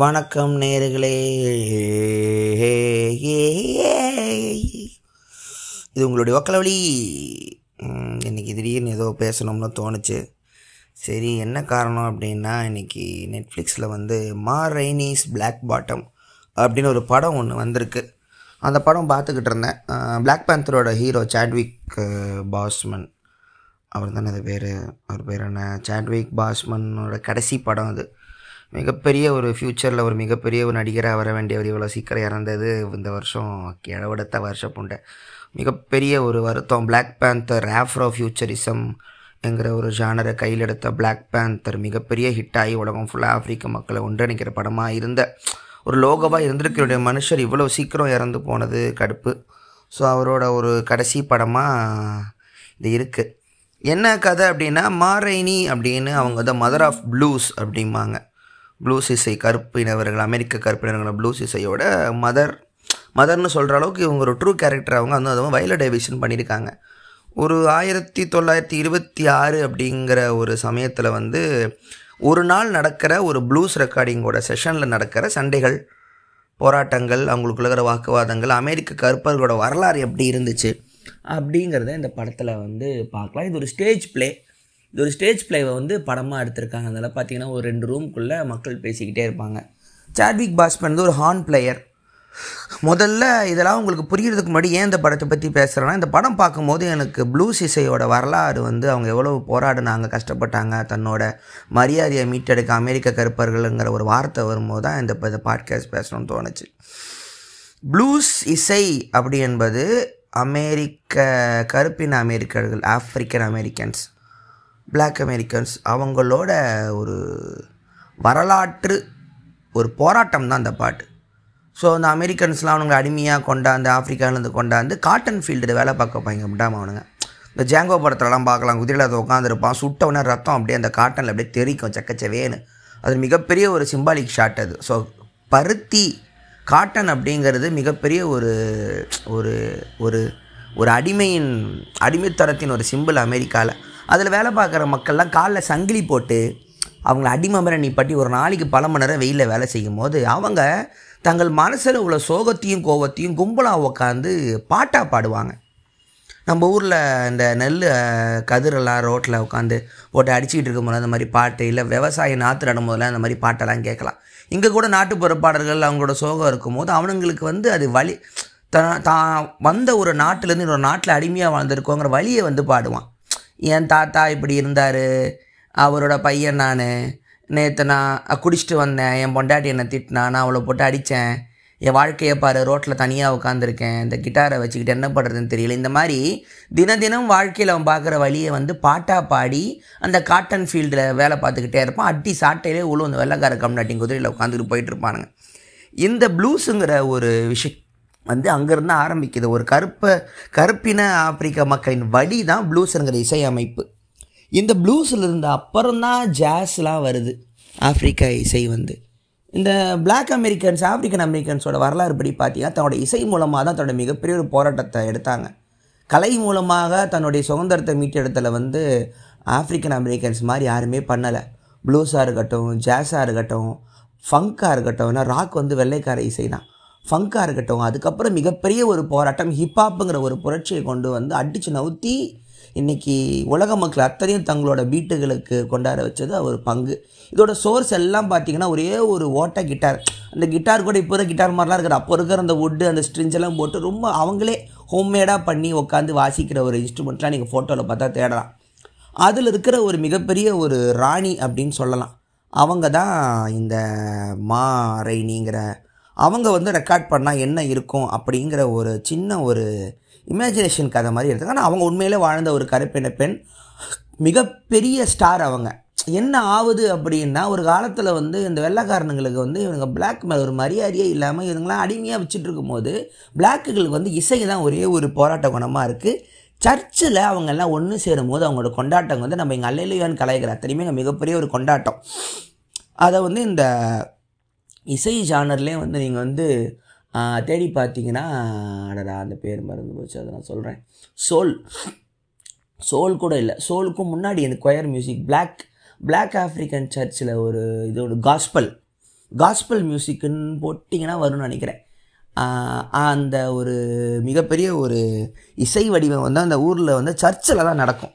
வணக்கம் நேர்களே. இது உங்களுடைய ஒக்கலவழி இன்றைக்கி திடீர்னு ஏதோ பேசணும்னு தோணுச்சு. சரி என்ன காரணம் அப்படின்னா இன்றைக்கி நெட்ஃப்ளிக்ஸில் வந்து மா ரைனிஸ் பிளாக் பாட்டம் அப்படின்னு ஒரு படம் ஒன்று வந்திருக்கு. அந்த படம் பார்த்துக்கிட்டு இருந்தேன். பிளாக் பேந்தரோட ஹீரோ சாட்விக் பாஸ்மன். அவர் தானே அது பேர்? அவர் பேர் என்ன? சாட்விக் பாஸ்மனோட கடைசி படம் அது. மிகப்பெரிய ஒரு ஃப்யூச்சரில் ஒரு மிகப்பெரிய ஒரு நடிகராக வர வேண்டியவர் இவ்வளோ சீக்கிரம் இறந்தது இந்த வருஷம் கிழவெடுத்த வருஷம் புண்டை மிகப்பெரிய ஒரு வருத்தம். பிளாக் Panther ஆஃப்ரோ ஃபியூச்சரிசம் என்கிற ஒரு ஜானரை கையில் எடுத்த பிளாக் Panther மிகப்பெரிய ஹிட் ஆகி உலகம் ஃபுல்லாக ஆப்பிரிக்க மக்களை ஒன்றிணைக்கிற படமாக இருந்த ஒரு லோகவாக இருந்திருக்கிற மனுஷர் இவ்வளோ சீக்கிரம் இறந்து போனது கடுப்பு. ஸோ அவரோட ஒரு கடைசி படமாக இது இருக்குது என்ன கதை அப்படின்னா மாரைனி அப்படின்னு அவங்க வந்து மதர் ஆஃப் ப்ளூஸ் அப்படிம்பாங்க. ப்ளூஸ் இசை கருப்பினவர்கள் அமெரிக்க கருப்பினர்கள் ப்ளூஸ் இசையோட மதர் மதர்னு சொல்கிற அளவுக்கு இவங்க ஒரு ட்ரூ கேரக்டர் அவங்க வந்து அதுவும் வயல டேவிஷன் பண்ணியிருக்காங்க. ஒரு ஆயிரத்தி தொள்ளாயிரத்தி இருபத்தி ஆறு அப்படிங்கிற ஒரு சமயத்தில் வந்து ஒரு நாள் நடக்கிற ஒரு ப்ளூஸ் ரெக்கார்டிங்கோட செஷனில் நடக்கிற சண்டைகள் போராட்டங்கள் அவங்களுக்குள்ள இருக்கிற வாக்குவாதங்கள் அமெரிக்க கருப்பர்களோட வரலாறு எப்படி இருந்துச்சு அப்படிங்கிறத இந்த படத்தில் வந்து பார்க்கலாம். இது ஒரு ஸ்டேஜ் ப்ளே இது ஒரு ஸ்டேஜ் ப்ளேவை வந்து படமாக எடுத்திருக்காங்க. அதில் பார்த்தீங்கன்னா ஒரு ரெண்டு ரூம்குள்ளே மக்கள் பேசிக்கிட்டே இருப்பாங்க. சாட்விக் பாஸ்பன் வந்து ஒரு ஹார்ன் பிளேயர் முதல்ல இதெல்லாம் உங்களுக்கு புரியறதுக்கு முன்னாடி ஏன் இந்த படத்தை பற்றி பேசுகிறேன்னா இந்த படம் பார்க்கும்போது எனக்கு ப்ளூஸ் இசையோட வரலாறு வந்து அவங்க எவ்வளோ போராடினாங்க கஷ்டப்பட்டாங்க தன்னோட மரியாதையை மீட்டெடுக்க அமெரிக்க கருப்பர்கள்ங்கிற ஒரு வார்த்தை வரும்போது தான் இந்த இந்த பாட்காஸ்ட் பேசணும்னு தோணுச்சு. ப்ளூஸ் இசை அப்படி என்பது அமெரிக்க கருப்பின அமெரிக்கர்கள் ஆப்பிரிக்கன் அமெரிக்கன்ஸ் பிளாக் அமெரிக்கன்ஸ் அவங்களோட ஒரு வரலாற்று ஒரு போராட்டம் தான் அந்த பாட்டு. ஸோ அந்த அமெரிக்கன்ஸ்லாம் அவனுங்க அடிமையாக கொண்டாந்து ஆஃப்ரிக்காவிலேருந்து கொண்டாந்து காட்டன் ஃபீல்டில் வேலை பார்க்க போய்ங்க விடாம அவனுங்க. இந்த ஜாங்கோ படத்துலலாம் பார்க்கலாம் குதிரையில் அதை உட்காந்துருப்பான் சுட்டவொடனே ரத்தம் அப்படியே அந்த காட்டனில் அப்படியே தெறிக்கும் சக்கச்சவேன்னு. அது மிகப்பெரிய ஒரு சிம்பாலிக் ஷாட் அது. ஸோ பருத்தி காட்டன் அப்படிங்கிறது மிகப்பெரிய ஒரு ஒரு ஒரு ஒரு அடிமையின் அடிமைத்தரத்தின் ஒரு சிம்பிள் அமெரிக்காவில் அதில் வேலை பார்க்குற மக்கள்லாம் காலில் சங்கிலி போட்டு அவங்கள அடிமை மாதிரி நிப்பாட்டி ஒரு நாளைக்கு பல மணி நேரம் வெயிலில் வேலை செய்யும் போது அவங்க தங்கள் மனசில் உள்ள சோகத்தையும் கோவத்தையும் கும்பலாக உட்காந்து பாட்டாக பாடுவாங்க. நம்ம ஊரில் இந்த நெல் கதிரெல்லாம் ரோட்டில் உட்காந்து போட்டு அடிச்சுக்கிட்டு இருக்கும்போது அந்த மாதிரி பாட்டு இல்லை விவசாய நாற்று நடும் போதெல்லாம் அந்த மாதிரி பாட்டெல்லாம் கேட்கலாம். இங்கே கூட நாட்டுப்புற பாடல்கள் அவங்களோட சோகம் இருக்கும்போது அவனுங்களுக்கு வந்து அது வழி தான் தான் வந்த ஒரு நாட்டிலேருந்து இன்னொரு நாட்டில் அடிமையாக வாழ்ந்துருக்கோங்கிற வழியை வந்து பாடுவான். என் தாத்தா இப்படி இருந்தார் அவரோட பையன் நான். நேற்று நான் குடிச்சிட்டு வந்தேன். என் பொண்டாட்டி என்னை திட்டினா நான் அவளை போட்டு அடித்தேன் என் வாழ்க்கையை பாரு ரோட்டில் தனியாக உட்காந்துருக்கேன் இந்த கிட்டாரை வச்சுக்கிட்டு என்ன பண்ணுறதுன்னு தெரியல. இந்த மாதிரி தின தினம் வாழ்க்கையில் அவன் பார்க்குற வழியை வந்து பாட்டாக பாடி அந்த காட்டன் ஃபீல்டில் வேலை பார்த்துக்கிட்டே இருப்பான். அட்டி சாட்டையிலே உழு அந்த வெள்ளக்கார கம்நாட்டின் குதிரையில் உட்காந்துட்டு போயிட்டு இருப்பானுங்க. இந்த ப்ளூஸுங்கிற ஒரு விஷயம் வந்து அங்கேருந்து ஆரம்பிக்குது. ஒரு கருப்பை கருப்பின ஆப்பிரிக்க மக்களின் வழி தான் ப்ளூஸுங்கிற இசை அமைப்பு இந்த ப்ளூஸில் இருந்த அப்புறம்தான் ஜாஸ்லாம் வருது. ஆப்பிரிக்கா இசை வந்து. இந்த பிளாக் அமெரிக்கன்ஸ் ஆப்பிரிக்கன் அமெரிக்கன்ஸோட வரலாறு படி பார்த்தீங்கன்னா தன்னோட இசை மூலமாக தான் தன்னோட மிகப்பெரிய ஒரு போராட்டத்தை எடுத்தாங்க. கலை மூலமாக தன்னுடைய சுதந்திரத்தை மீட்டெடுத்தல வந்து ஆப்பிரிக்கன் அமெரிக்கன்ஸ் மாதிரி யாருமே பண்ணலை. ப்ளூஸாக இருக்கட்டும் ஜாஸாக இருக்கட்டும் ஃபங்காக இருக்கட்டும் ஏன்னா ராக் வந்து வெள்ளைக்கார இசை தான் ஃபங்காக இருக்கட்டும் அதுக்கப்புறம் மிகப்பெரிய ஒரு போராட்டம் ஹிப்ஹாப்புங்கிற ஒரு புரட்சியை கொண்டு வந்து அடித்து நவுத்தி இன்னைக்கு உலக மக்கள் அத்தனையும் தங்களோட வீட்டுகளுக்கு கொண்டாட வச்சது ஒரு பங்கு. இதோட சோர்ஸ் எல்லாம் பார்த்தீங்கன்னா ஒரே ஒரு ஓட்ட கிட்டார். அந்த கிட்டார் கூட இப்போ கிட்டார் மாதிரிலாம் இருக்கிற அப்போ இருக்கிற அந்த வுட்டு அந்த ஸ்ட்ரிஞ்செல்லாம் போட்டு ரொம்ப அவங்களே ஹோம்மேடாக பண்ணி உட்காந்து வாசிக்கிற ஒரு இன்ஸ்ட்ருமெண்ட்லாம் நீங்கள் ஃபோட்டோவில் பார்த்தா தேடலாம். அதில் இருக்கிற ஒரு மிகப்பெரிய ஒரு ராணி அப்படின்னு சொல்லலாம். அவங்க தான் இந்த மா ரைனிங்கிற அவங்க வந்து ரெக்கார்ட் பண்ணால் என்ன இருக்கும் அப்படிங்கிற ஒரு சின்ன ஒரு இமேஜினேஷன் கதை மாதிரி எடுத்தாங்க ஆனால் அவங்க உண்மையிலே வாழ்ந்த ஒரு கருப்பின பெண் மிகப்பெரிய ஸ்டார் அவங்க. என்ன ஆகுது அப்படின்னா ஒரு காலத்தில் வந்து இந்த வெள்ளைக்காரனுங்களுக்கு வந்து இவங்க பிளாக் மேலே ஒரு மரியாதையே இல்லாமல் இவங்களாம் அடிமையாக வச்சுட்டு இருக்கும்போது பிளாக்குகளுக்கு வந்து இசை தான் ஒரே ஒரு போராட்ட குணமாக இருக்குது சர்ச்சில் அவங்க எல்லாம் ஒன்று சேரும் போது அவங்களோட கொண்டாட்டம் வந்து நம்ம எங்கள் அல்லையான்னு கலாய்க்கிற அத்தனையுமே எங்கள் மிகப்பெரிய ஒரு கொண்டாட்டம். அதை வந்து இந்த இசை ஜானர்லேயே வந்து நீங்கள் வந்து தேடி பார்த்தீங்கன்னா அடடா அந்த பேர் மறந்து போச்சு அதை நான் சொல்கிறேன் சோல். சோல் கூட இல்லை. சோலுக்கும் முன்னாடி இந்த choir music black black African சர்ச்சில் ஒரு இதோட காஸ்பல் காஸ்பல் மியூசிக்குன்னு போட்டிங்கன்னா வரும்னு நினைக்கிறேன். அந்த ஒரு மிகப்பெரிய ஒரு இசை வடிவம் வந்து அந்த ஊரில் வந்து சர்ச்சில் தான் நடக்கும்.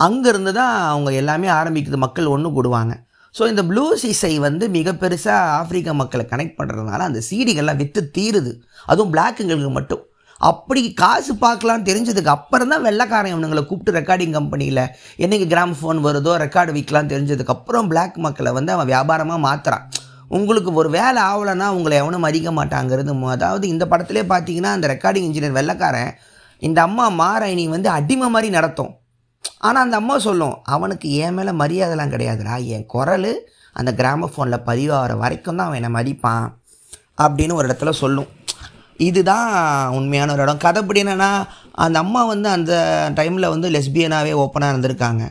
அங்கேருந்து தான் அவங்க எல்லாமே ஆரம்பிக்குது. மக்கள் ஒன்று கூடுவாங்க. ஸோ இந்த ப்ளூஸ் இசை வந்து மிக பெருசாக ஆப்பிரிக்க மக்களை கனெக்ட் பண்ணுறதுனால அந்த சீடிகள்லாம் விற்று தீருது. அதுவும் பிளாக்குங்களுக்கு மட்டும். அப்படி காசு பார்க்கலான்னு தெரிஞ்சதுக்கு அப்புறம் தான் வெள்ளைக்காரன் இவனுங்களை கூப்பிட்டு ரெக்கார்டிங் கம்பெனியில் என்னைக்கு கிராம் ஃபோன் வருதோ ரெக்கார்டு விற்கலான்னு தெரிஞ்சதுக்கு அப்புறம் பிளாக் மக்களை வந்து அவன் வியாபாரமாக மாற்றுறான் உங்களுக்கு ஒரு வேலை ஆகலைன்னா உங்களை எவனும் மதிக்க மாட்டாங்கிறது அதாவது இந்த படத்திலே பார்த்தீங்கன்னா அந்த ரெக்கார்டிங் இன்ஜினியர் வெள்ளைக்காரன் இந்த அம்மா மாராயணி வந்து அடிமை மாதிரி நடத்தும். ஆனால் அந்த அம்மா சொல்லும் அவனுக்கு என் மேலே மரியாதைலாம் கிடையாதுடா. என் குரல் அந்த கிராம ஃபோனில் பதிவாகிற வரைக்கும் தான் அவன் என்னை மதிப்பான். அப்படின்னு ஒரு இடத்துல சொல்லும். இதுதான் உண்மையான ஒரு இடம். கதைப்படி என்னென்னா அந்த அம்மா வந்து அந்த டைமில் வந்து லெஸ்பியனாகவே ஓப்பனாக இருந்திருக்காங்க.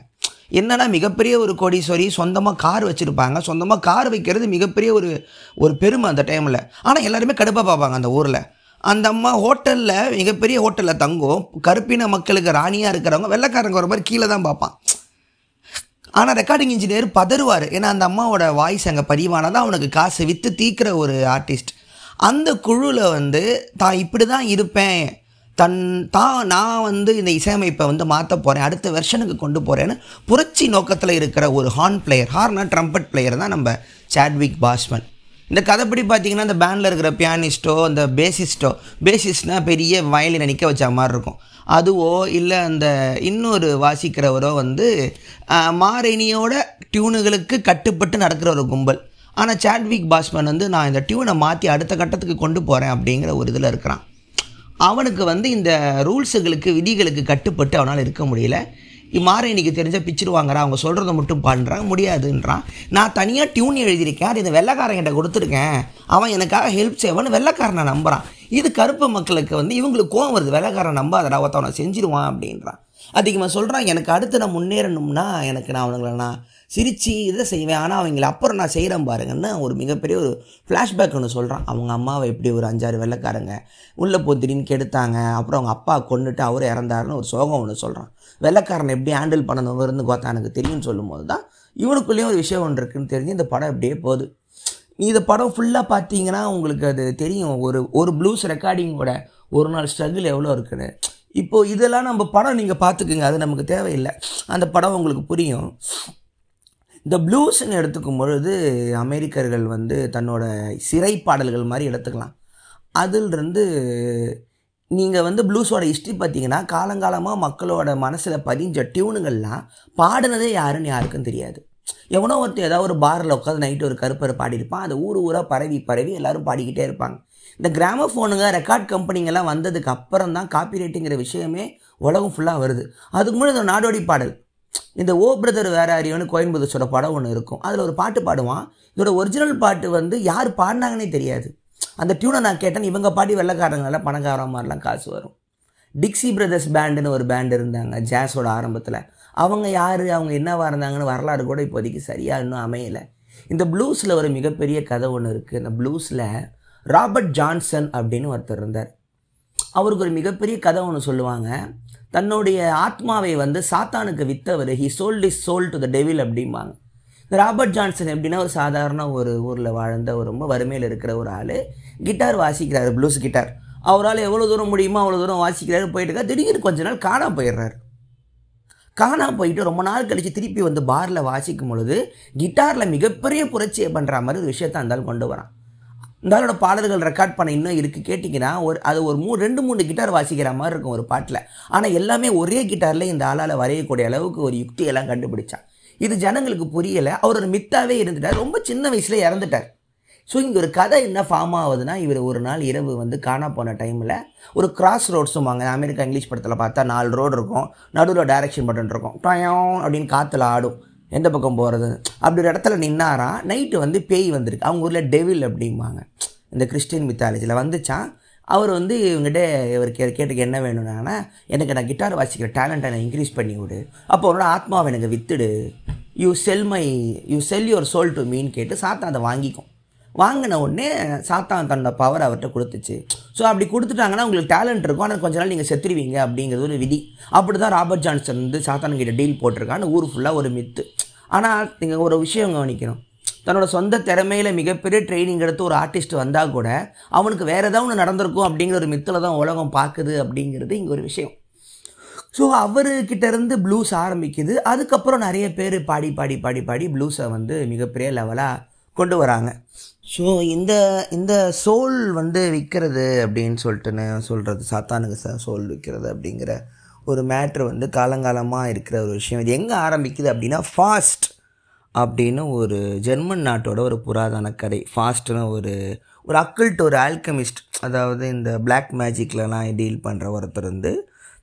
என்னன்னா மிகப்பெரிய ஒரு கோடீஸ்வரி சொந்தமாக கார் வச்சுருப்பாங்க. சொந்தமாக கார் வைக்கிறது மிகப்பெரிய ஒரு ஒரு பெருமை அந்த டைமில். ஆனால் எல்லாருமே கடுப்பாக பார்ப்பாங்க அந்த ஊரில். அந்த அம்மா ஹோட்டலில் மிகப்பெரிய ஹோட்டலில் தங்கும். கருப்பின மக்களுக்கு ராணியாக இருக்கிறவங்க வெள்ளைக்காரங்க ஒரு மாதிரி கீழே தான் பார்ப்பான். ஆனால் ரெக்கார்டிங் இன்ஜினியர் பதறுவார். ஏன்னா அந்த அம்மாவோட வாய்ஸ் அங்கே பதிவானதான் அவனுக்கு காசு விற்று தீக்கிற ஒரு ஆர்டிஸ்ட் அந்த குழுவில் வந்து தான் இப்படி தான் இருப்பேன். தன் தான் நான் வந்து இந்த இசையமைப்பை வந்து மாற்ற போகிறேன் அடுத்த வெர்ஷனுக்கு கொண்டு போகிறேன்னு புரட்சி நோக்கத்தில் இருக்கிற ஒரு ஹார்ன் பிளேயர் ஹார்னா ட்ரம்பட் பிளேயர் தான் நம்ம சாட்விக் பாஸ்மன். இந்த கதைப்படி பார்த்தீங்கன்னா இந்த பேண்டில் இருக்கிற பியானிஸ்ட்டோ அந்த பேசிஸ்ட்டோ பேசிஸ்ட்னால் பெரிய வயலினை நிற்க வச்ச மாதிரி இருக்கும். அதுவோ இல்லை அந்த இன்னொரு வாசிக்கிறவரோ வந்து ஆஹ், மாரணியோட டியூனுகளுக்கு கட்டுப்பட்டு நடக்கிற ஒரு கும்பல். ஆனால் சாட்விக் பாஸ்மன் வந்து நான் இந்த டியூனை மாற்றி அடுத்த கட்டத்துக்கு கொண்டு போகிறேன் அப்படிங்கிற ஒரு இதில் இருக்கிறான். அவனுக்கு வந்து இந்த ரூல்ஸுகளுக்கு விதிகளுக்கு கட்டுப்பட்டு அவனால் இருக்க முடியல. மாரணிக்கு தெரிஞ்சால் பிச்சிருவாங்கடா அவங்க சொல்கிறத மட்டும் பண்ணுறான் முடியாதுன்றான். நான் தனியாக டியூன் எழுதியிருக்கேன் அது இந்த வெள்ளைக்காரங்கிட்ட கொடுத்துருக்கேன். அவன் எனக்காக ஹெல்ப் செய்வான்னு வெள்ளக்காரனை நம்புகிறான் இது கருப்பு மக்களுக்கு வந்து இவங்களுக்கு கோவம் வருது வெள்ளைக்காரன் நம்பாதடா ஒருத்தவனை செஞ்சிருவான் அப்படின்றான். அதிகமாக சொல்கிறான் எனக்கு அடுத்து நான் முன்னேறணும்னா எனக்கு நான் அவனுங்களை நான் சிரித்து இதை செய்வேன். ஆனால் அவங்கள அப்புறம் நான் செய்கிறேன் பாருங்கன்னு ஒரு மிகப்பெரிய ஒரு ஃப்ளாஷ்பேக் ஒன்று சொல்கிறான் அவங்க அம்மாவை எப்படி ஒரு அஞ்சாறு வெள்ளைக்காரங்க உள்ளே போத்திரின்னு கெடுத்தாங்க. அப்புறம் அவங்க அப்பா கொண்டுட்டு அவர் இறந்தாருன்னு ஒரு சோகம் ஒன்று சொல்கிறான் வெள்ளைக்காரனை எப்படி ஹேண்டில் பண்ணணுங்கிறது இருந்து தெரியும்னு சொல்லும்போது தான் இவனுக்குள்ளேயும் ஒரு விஷயம் ஒன்று இருக்குன்னு தெரிஞ்சு இந்த படம் அப்படியே போகுது. இந்த படம் ஃபுல்லாக பார்த்தீங்கன்னா உங்களுக்கு அது தெரியும். ஒரு ஒரு ப்ளூஸ் ரெக்கார்டிங்கோட ஒரு நாள் ஸ்ட்ரகிள் எவ்வளோ இருக்குன்னு. இப்போது இதெல்லாம் நம்ம படம் நீங்கள் பார்த்துக்குங்க. அது நமக்கு தேவையில்லை. அந்த படம் உங்களுக்கு புரியும். இந்த ப்ளூஸ்ன்னு எடுத்துக்கும் பொழுது அமெரிக்கர்கள் வந்து தன்னோட சிறை பாடல்கள் மாதிரி எடுத்துக்கலாம். அதிலிருந்து நீங்கள் வந்து ப்ளூஸோட ஹிஸ்ட்ரி பார்த்தீங்கன்னா காலங்காலமாக மக்களோட மனசில் பதிஞ்ச டியூனுங்கள்லாம் பாடினதே யாருன்னு யாருக்கும் தெரியாது. எவனோ ஒருத்தர் ஏதாவது ஒரு பாரில் உட்காந்து நைட்டு ஒரு கருப்பரை பாடியிருப்பான். அது ஊர் ஊராக பரவி பரவி எல்லோரும் பாடிக்கிட்டே இருப்பாங்க. இந்த கிராம ஃபோனுங்க ரெக்கார்ட் கம்பெனிங்கெல்லாம் வந்ததுக்கு அப்புறம் தான் காப்பிரைட்டுங்கிற விஷயமே உலகம் ஃபுல்லாக வருது. அதுக்கு முன்னாடி இந்த நாடோடி பாடல் இந்த ஓ பிரதர் வேற அறியோன்னு கோயம்புத்தூரோட படம் ஒன்று இருக்கும். அதில் ஒரு பாட்டு பாடுவான். இதோட ஒரிஜினல் பாட்டு வந்து யார் பாடினாங்கன்னே தெரியாது. அந்த டியூனை நான் கேட்டேன் இவங்க பாடி வெள்ளைக்காரங்களால பணக்கார மாதிரிலாம் காசு வரும். டிக்ஸி பிரதர்ஸ் பேண்டுன்னு ஒரு பேண்டு இருந்தாங்க ஜாஸோட ஆரம்பத்தில். அவங்க யார் அவங்க என்னவா இருந்தாங்கன்னு வரலாறு கூட இப்போதைக்கு சரியாக இன்னும் அமையலை. இந்த ப்ளூஸில் ஒரு மிகப்பெரிய கதை ஒன்று இருக்குது இந்த ப்ளூஸில் ராபர்ட் ஜான்சன் அப்படின்னு ஒருத்தர் இருந்தார். அவருக்கு ஒரு மிகப்பெரிய கதை ஒன்று சொல்லுவாங்க. தன்னுடைய ஆத்மாவை வந்து சாத்தானுக்கு விற்றவர் he sold his soul to the devil அப்படிம்பாங்க. இந்த ராபர்ட் ஜான்சன் எப்படின்னா ஒரு சாதாரண ஒரு ஊரில் வாழ்ந்த ஒரு ரொம்ப வறுமையில் இருக்கிற ஒரு ஆள். கிட்டார் வாசிக்கிறார் ப்ளூஸ் கிட்டார். அவரால் எவ்வளோ தூரம் முடியுமோ அவ்வளோ தூரம் வாசிக்கிறாரு போயிட்டு இருக்கா திடீர்னு கொஞ்ச நாள் காணாம போயிடுறாரு. காணாமல் போயிட்டு ரொம்ப நாள் கழித்து திருப்பி வந்து பாரில் வாசிக்கும் பொழுது கிட்டாரில் மிகப்பெரிய புரட்சியை பண்ணுற மாதிரி ஒரு விஷயத்தை இருந்தாலும் கொண்டு வரான். இருந்தாலோட பாடல்கள் ரெக்கார்ட் பண்ண இன்னும் இருக்குது கேட்டிங்கன்னா ஒரு அது ஒரு மூணு ரெண்டு மூணு கிட்டார் வாசிக்கிற மாதிரி இருக்கும் ஒரு பாட்டில். ஆனால் எல்லாமே ஒரே கிட்டாரில் இந்த ஆளால் வரையக்கூடிய அளவுக்கு ஒரு யுக்தியெல்லாம் கண்டுபிடிச்சான். இது ஜனங்களுக்கு புரியலை. அவர் ஒரு மித்தாவே இருந்துட்டார். ரொம்ப சின்ன வயசில் இறந்துட்டார். ஸோ இங்கே ஒரு கதை என்ன ஃபார்ம் ஆகுதுன்னா இவர் ஒரு நாள் இரவு வந்து காணா போன டைமில் ஒரு கிராஸ் ரோட்ஸும் வாங்க அமெரிக்கா இங்கிலீஷ் படத்தில் பார்த்தா நாலு ரோடு இருக்கும். நடுவில் டைரக்ஷன் பட்டன் இருக்கும். டயம் அப்படின்னு காற்றுல ஆடும். எந்த பக்கம் போகிறது அப்படி ஒரு இடத்துல நின்னாரா நைட்டு வந்து பேய் வந்திருக்கு. அவங்க ஊரில் டெவில் அப்படிம்பாங்க. இந்த கிறிஸ்டின் மித்தாலஜியில் வந்துச்சான். அவர் வந்து இவங்ககிட்ட இவர் கே கேட்டுக்கு என்ன வேணும்னா எனக்கு நான் கிட்டார் வாசிக்கிற டேலண்ட்டை நான் இன்க்ரீஸ் பண்ணி விடு அப்போ உன்னோட ஆத்மாவை எனக்கு வித்துடு. You sell my you sell your soul to மீன் கேட்டு சாத்தான் அதை வாங்கிக்கும். வாங்கின உடனே சாத்தான் தன்னோட பவர் அவர்கிட்ட கொடுத்துச்சு. ஸோ அப்படி கொடுத்துட்டாங்கன்னா உங்களுக்கு டேலண்ட் இருக்கும். ஆனால் கொஞ்ச நாள் நீங்கள் செத்துருவீங்க அப்படிங்கிறது ஒரு விதி. அப்படி தான் ராபர்ட் ஜான்சன் வந்து சாத்தான் கிட்ட டீல் போட்டிருக்கான்னு ஊர் ஃபுல்லாக ஒரு மித்து ஆனால் நீங்கள் ஒரு விஷயம் கவனிக்கணும். தன்னோட சொந்த திறமையில் மிகப்பெரிய ட்ரைனிங் எடுத்து ஒரு ஆர்டிஸ்ட் வந்தால் கூட அவனுக்கு வேறு ஏதாவது ஒன்று நடந்திருக்கும் அப்படிங்கிற ஒரு மித்தில் தான் உலகம் பார்க்குது அப்படிங்கிறது இங்கே ஒரு விஷயம். ஸோ அவர்கிட்டருந்து ப்ளூஸ் ஆரம்பிக்குது. அதுக்கப்புறம் நிறைய பேர் பாடி பாடி பாடி பாடி ப்ளூஸை வந்து மிகப்பெரிய லெவலாக கொண்டு வராங்க. ஸோ இந்த இந்த சோல் வந்து விற்கிறது அப்படின்னு சொல்லிட்டுன்னு சொல்கிறது சாத்தானுக்கு ச சோல் விற்கிறது அப்படிங்கிற ஒரு மேட்ரு வந்து காலங்காலமாக இருக்கிற ஒரு விஷயம். இது எங்கே ஆரம்பிக்குது அப்படின்னா ஃபாஸ்ட் அப்படின்னு ஒரு ஜெர்மன் நாட்டோட ஒரு புராதன கதை. ஃபாஸ்ட்னு ஒரு ஒரு அக்கல்ட் ஒரு ஆல்கமிஸ்ட் அதாவது இந்த பிளாக் மேஜிக்லலாம் டீல் பண்ணுற ஒருத்தர் வந்து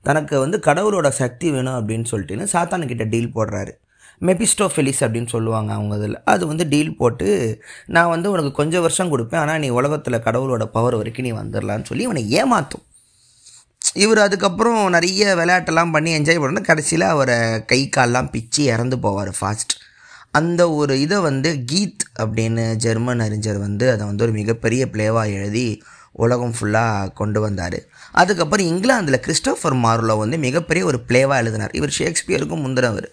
தனக்கு வந்து கடவுளோட சக்தி வேணும் அப்படின்னு சொல்லிட்டுன்னு சாத்தானுக்கிட்ட டீல் போடுறாரு. மெபிஸ்டோஃபெலிஸ் அப்படின்னு சொல்லுவாங்க அவங்க இதில். அது வந்து டீல் போட்டு நான் வந்து உனக்கு கொஞ்சம் வருஷம் கொடுப்பேன் ஆனால் நீ உலகத்தில் கடவுளோட பவர் வரைக்கும் நீ வந்துடலான்னு சொல்லி இவனை ஏமாற்றும் இவர் அதுக்கப்புறம் நிறைய விளையாட்டெல்லாம் பண்ணி என்ஜாய் பண்ணணும் கடைசியில் அவரை கை கால்லாம் பிச்சு இறந்து போவார் ஃபாஸ்ட் அந்த ஒரு இதை வந்து கீத் அப்படின்னு ஜெர்மன் அறிஞர் வந்து அதை வந்து ஒரு மிகப்பெரிய பிளேவாக எழுதி உலகம் ஃபுல்லாக கொண்டு வந்தார். அதுக்கப்புறம் இங்கிலாந்தில் கிறிஸ்டோஃபர் மார்லோ வந்து மிகப்பெரிய ஒரு பிளேவாக எழுதினார். இவர் ஷேக்ஸ்பியருக்கும் முந்தினவர்.